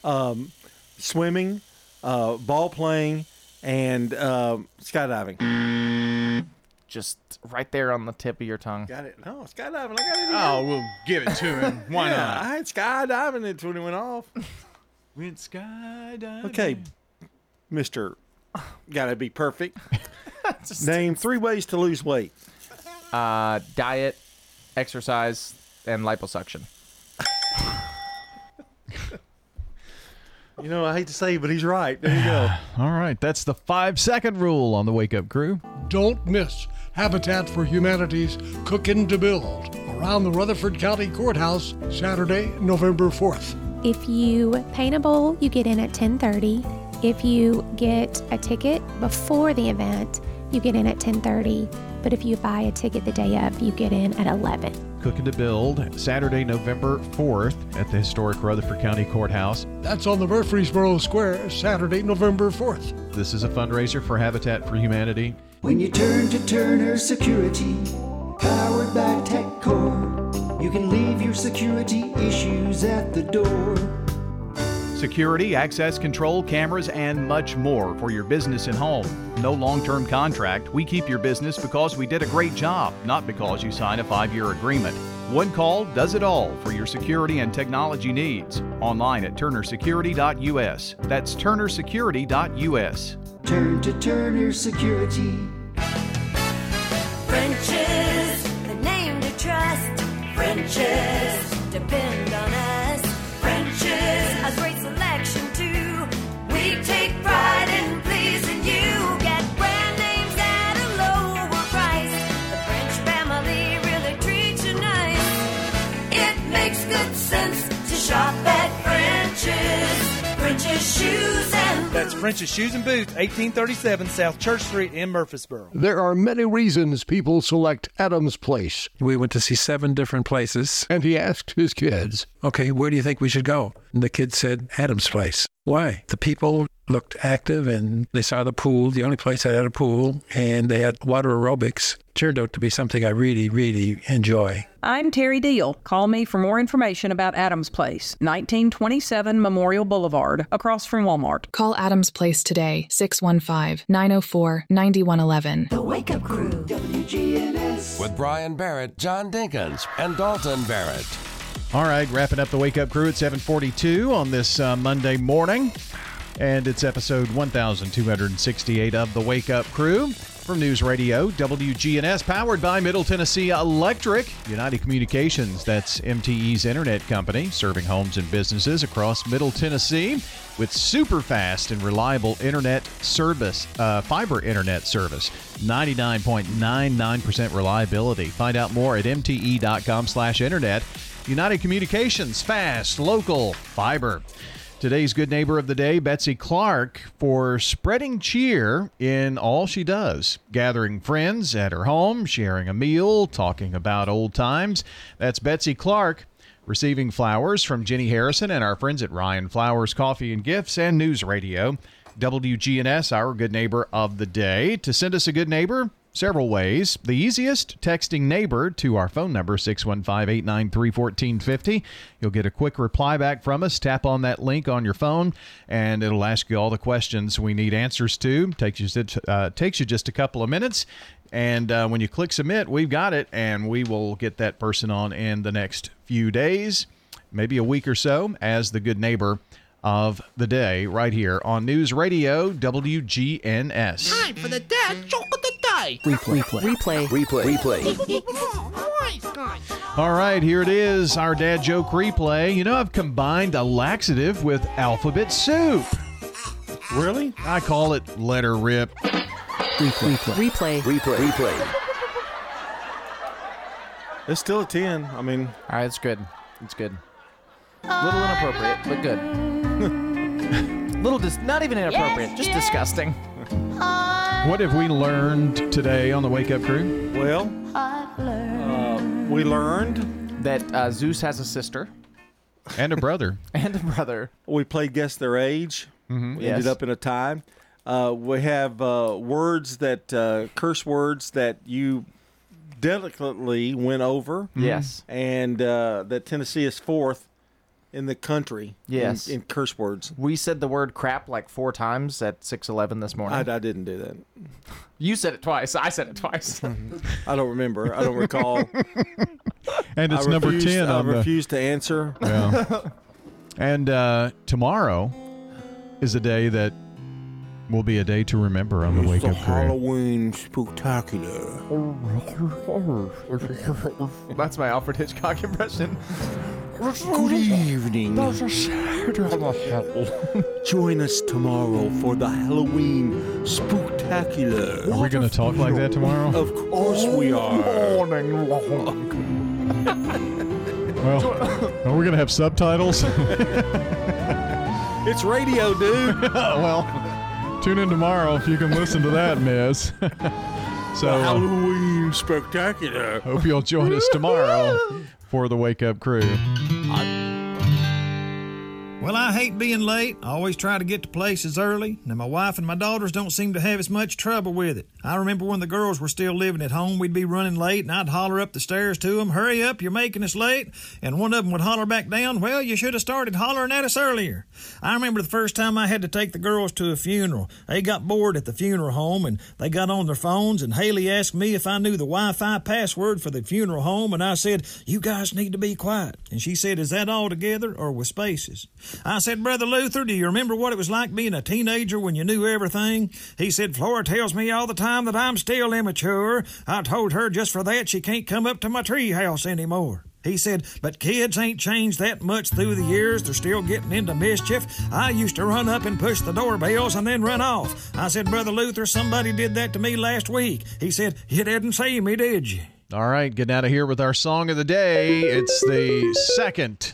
um, swimming, uh, ball playing, and um, skydiving. Just right there on the tip of your tongue. Got it. No, skydiving. I got it. Oh, we'll give it to him. Why yeah, not? I had skydiving until when it went off. Went skydiving. Okay, Mister, gotta be perfect. Name three ways to lose weight. Uh, diet, exercise, and liposuction. You know, I hate to say, it, but he's right. There you go. All right, that's the five second rule on the Wake Up Crew. Don't miss Habitat for Humanity's Cookin' to Build around the Rutherford County Courthouse Saturday, November 4th. If you paint a bowl, you get in at 10:30. If you get a ticket before the event, you get in at 10:30. But if you buy a ticket the day of, you get in at 11. Cooking to Build, Saturday, November 4th at the historic Rutherford County Courthouse. That's on the Murfreesboro Square Saturday, November 4th. This is a fundraiser for Habitat for Humanity. When you turn to Turner Security, powered by TechCore, you can leave your security issues at the door. Security, access control, cameras, and much more for your business and home. No long term contract. We keep your business because we did a great job, not because you signed a five year agreement. One call does it all for your security and technology needs. Online at turnersecurity.us. That's turnersecurity.us. Turn to Turner Security. French's, the name to trust. French's, depend on us. French's Shoes and Boots, 1837 South Church Street in Murfreesboro. There are many reasons people select Adams Place. We went to see seven different places. And he asked his kids, Okay, where do you think we should go? And the kids said, Adam's place. Why? The people looked active and they saw the pool, the only place that had a pool, and they had water aerobics. Turned out to be something I really, really enjoy. I'm Terry Deal. Call me for more information about Adams Place, 1927 Memorial Boulevard, across from Walmart. Call Adams Place today, 615 904 9111. The Wake Up Crew, WGNS. With Brian Barrett, John Dinkins, and Dalton Barrett. All right, wrapping up the Wake Up Crew at 742 on this uh, Monday morning. And it's episode 1268 of the Wake Up Crew from News Radio, WGNS, powered by Middle Tennessee Electric, United Communications. That's MTE's internet company, serving homes and businesses across Middle Tennessee with super fast and reliable internet service, uh, fiber internet service, 99.99% reliability. Find out more at mte.com/internet. United Communications, fast, local, fiber. Today's good neighbor of the day, Betsy Clark, for spreading cheer in all she does, gathering friends at her home, sharing a meal, talking about old times. That's Betsy Clark. Receiving flowers from Jenny Harrison and our friends at Ryan Flowers Coffee and Gifts and News Radio. WGNS, our good neighbor of the day. To send us a good neighbor, several ways. The easiest, texting neighbor to our phone number, 615 893 1450. You'll get a quick reply back from us. Tap on that link on your phone, and it'll ask you all the questions we need answers to. Takes you, uh, takes you just a couple of minutes. And uh, when you click submit, we've got it, and we will get that person on in the next few days, maybe a week or so, as the good neighbor of the day right here on News Radio WGNS. Time for the dad joke of the. Replay. Replay. Replay. Replay. All right, here it is, our dad joke replay. You know, I've combined a laxative with alphabet soup. Really? I call it letter rip. Replay. Replay. Replay. Replay. It's still a 10. I mean, All right, it's good. It's good. A little inappropriate, but good. little dis- not even inappropriate, just disgusting. What have we learned today on the Wake Up Crew? well, uh, we learned that uh, Zeus has a sister and a brother. and a brother. We played guess their age. Mhm. We ended up in a tie. Uh, we have uh, words that uh, curse words that you delicately went over. Yes. and uh, that Tennessee is fourth in the country. in- Yes. in, curse words. We said the word crap like four times at 6:11 this morning. I, I didn't do that. you said it twice. I said it twice. I don't remember. I don't recall. And it's I number refused- 10 I on the- refuse to answer. Yeah. and uh, tomorrow is a day that will be a day to remember on the Wake Up Crew. Halloween spectacular. That's my Alfred Hitchcock impression. Good evening. Join us tomorrow for the Halloween spectacular. Are we going to talk like that tomorrow? Of course we are. Morning Well, are we going to have subtitles? It's radio, dude. well, tune in tomorrow if you can listen to that, Miz. so, The Halloween spectacular. hope you'll join us tomorrow for the Wake Up Crew. Well, I hate being late. I always try to get to places early. Now, my wife and my daughters don't seem to have as much trouble with it. I remember when the girls were still living at home, we'd be running late, and I'd holler up the stairs to them, Hurry up, you're making us late. And one of them would holler back down, Well, you should have started hollering at us earlier. I remember the first time I had to take the girls to a funeral. They got bored at the funeral home, and they got on their phones, and Haley asked me if I knew the Wi Fi password for the funeral home, and I said, You guys need to be quiet. And she said, Is that all together or with spaces? I said, Brother Luther, do you remember what it was like being a teenager when you knew everything? He said, Flora tells me all the time that I'm still immature. I told her just for that she can't come up to my treehouse anymore. He said, but kids ain't changed that much through the years. They're still getting into mischief. I used to run up and push the doorbells and then run off. I said, Brother Luther, somebody did that to me last week. He said, You didn't see me, did you? All right, getting out of here with our song of the day. It's the second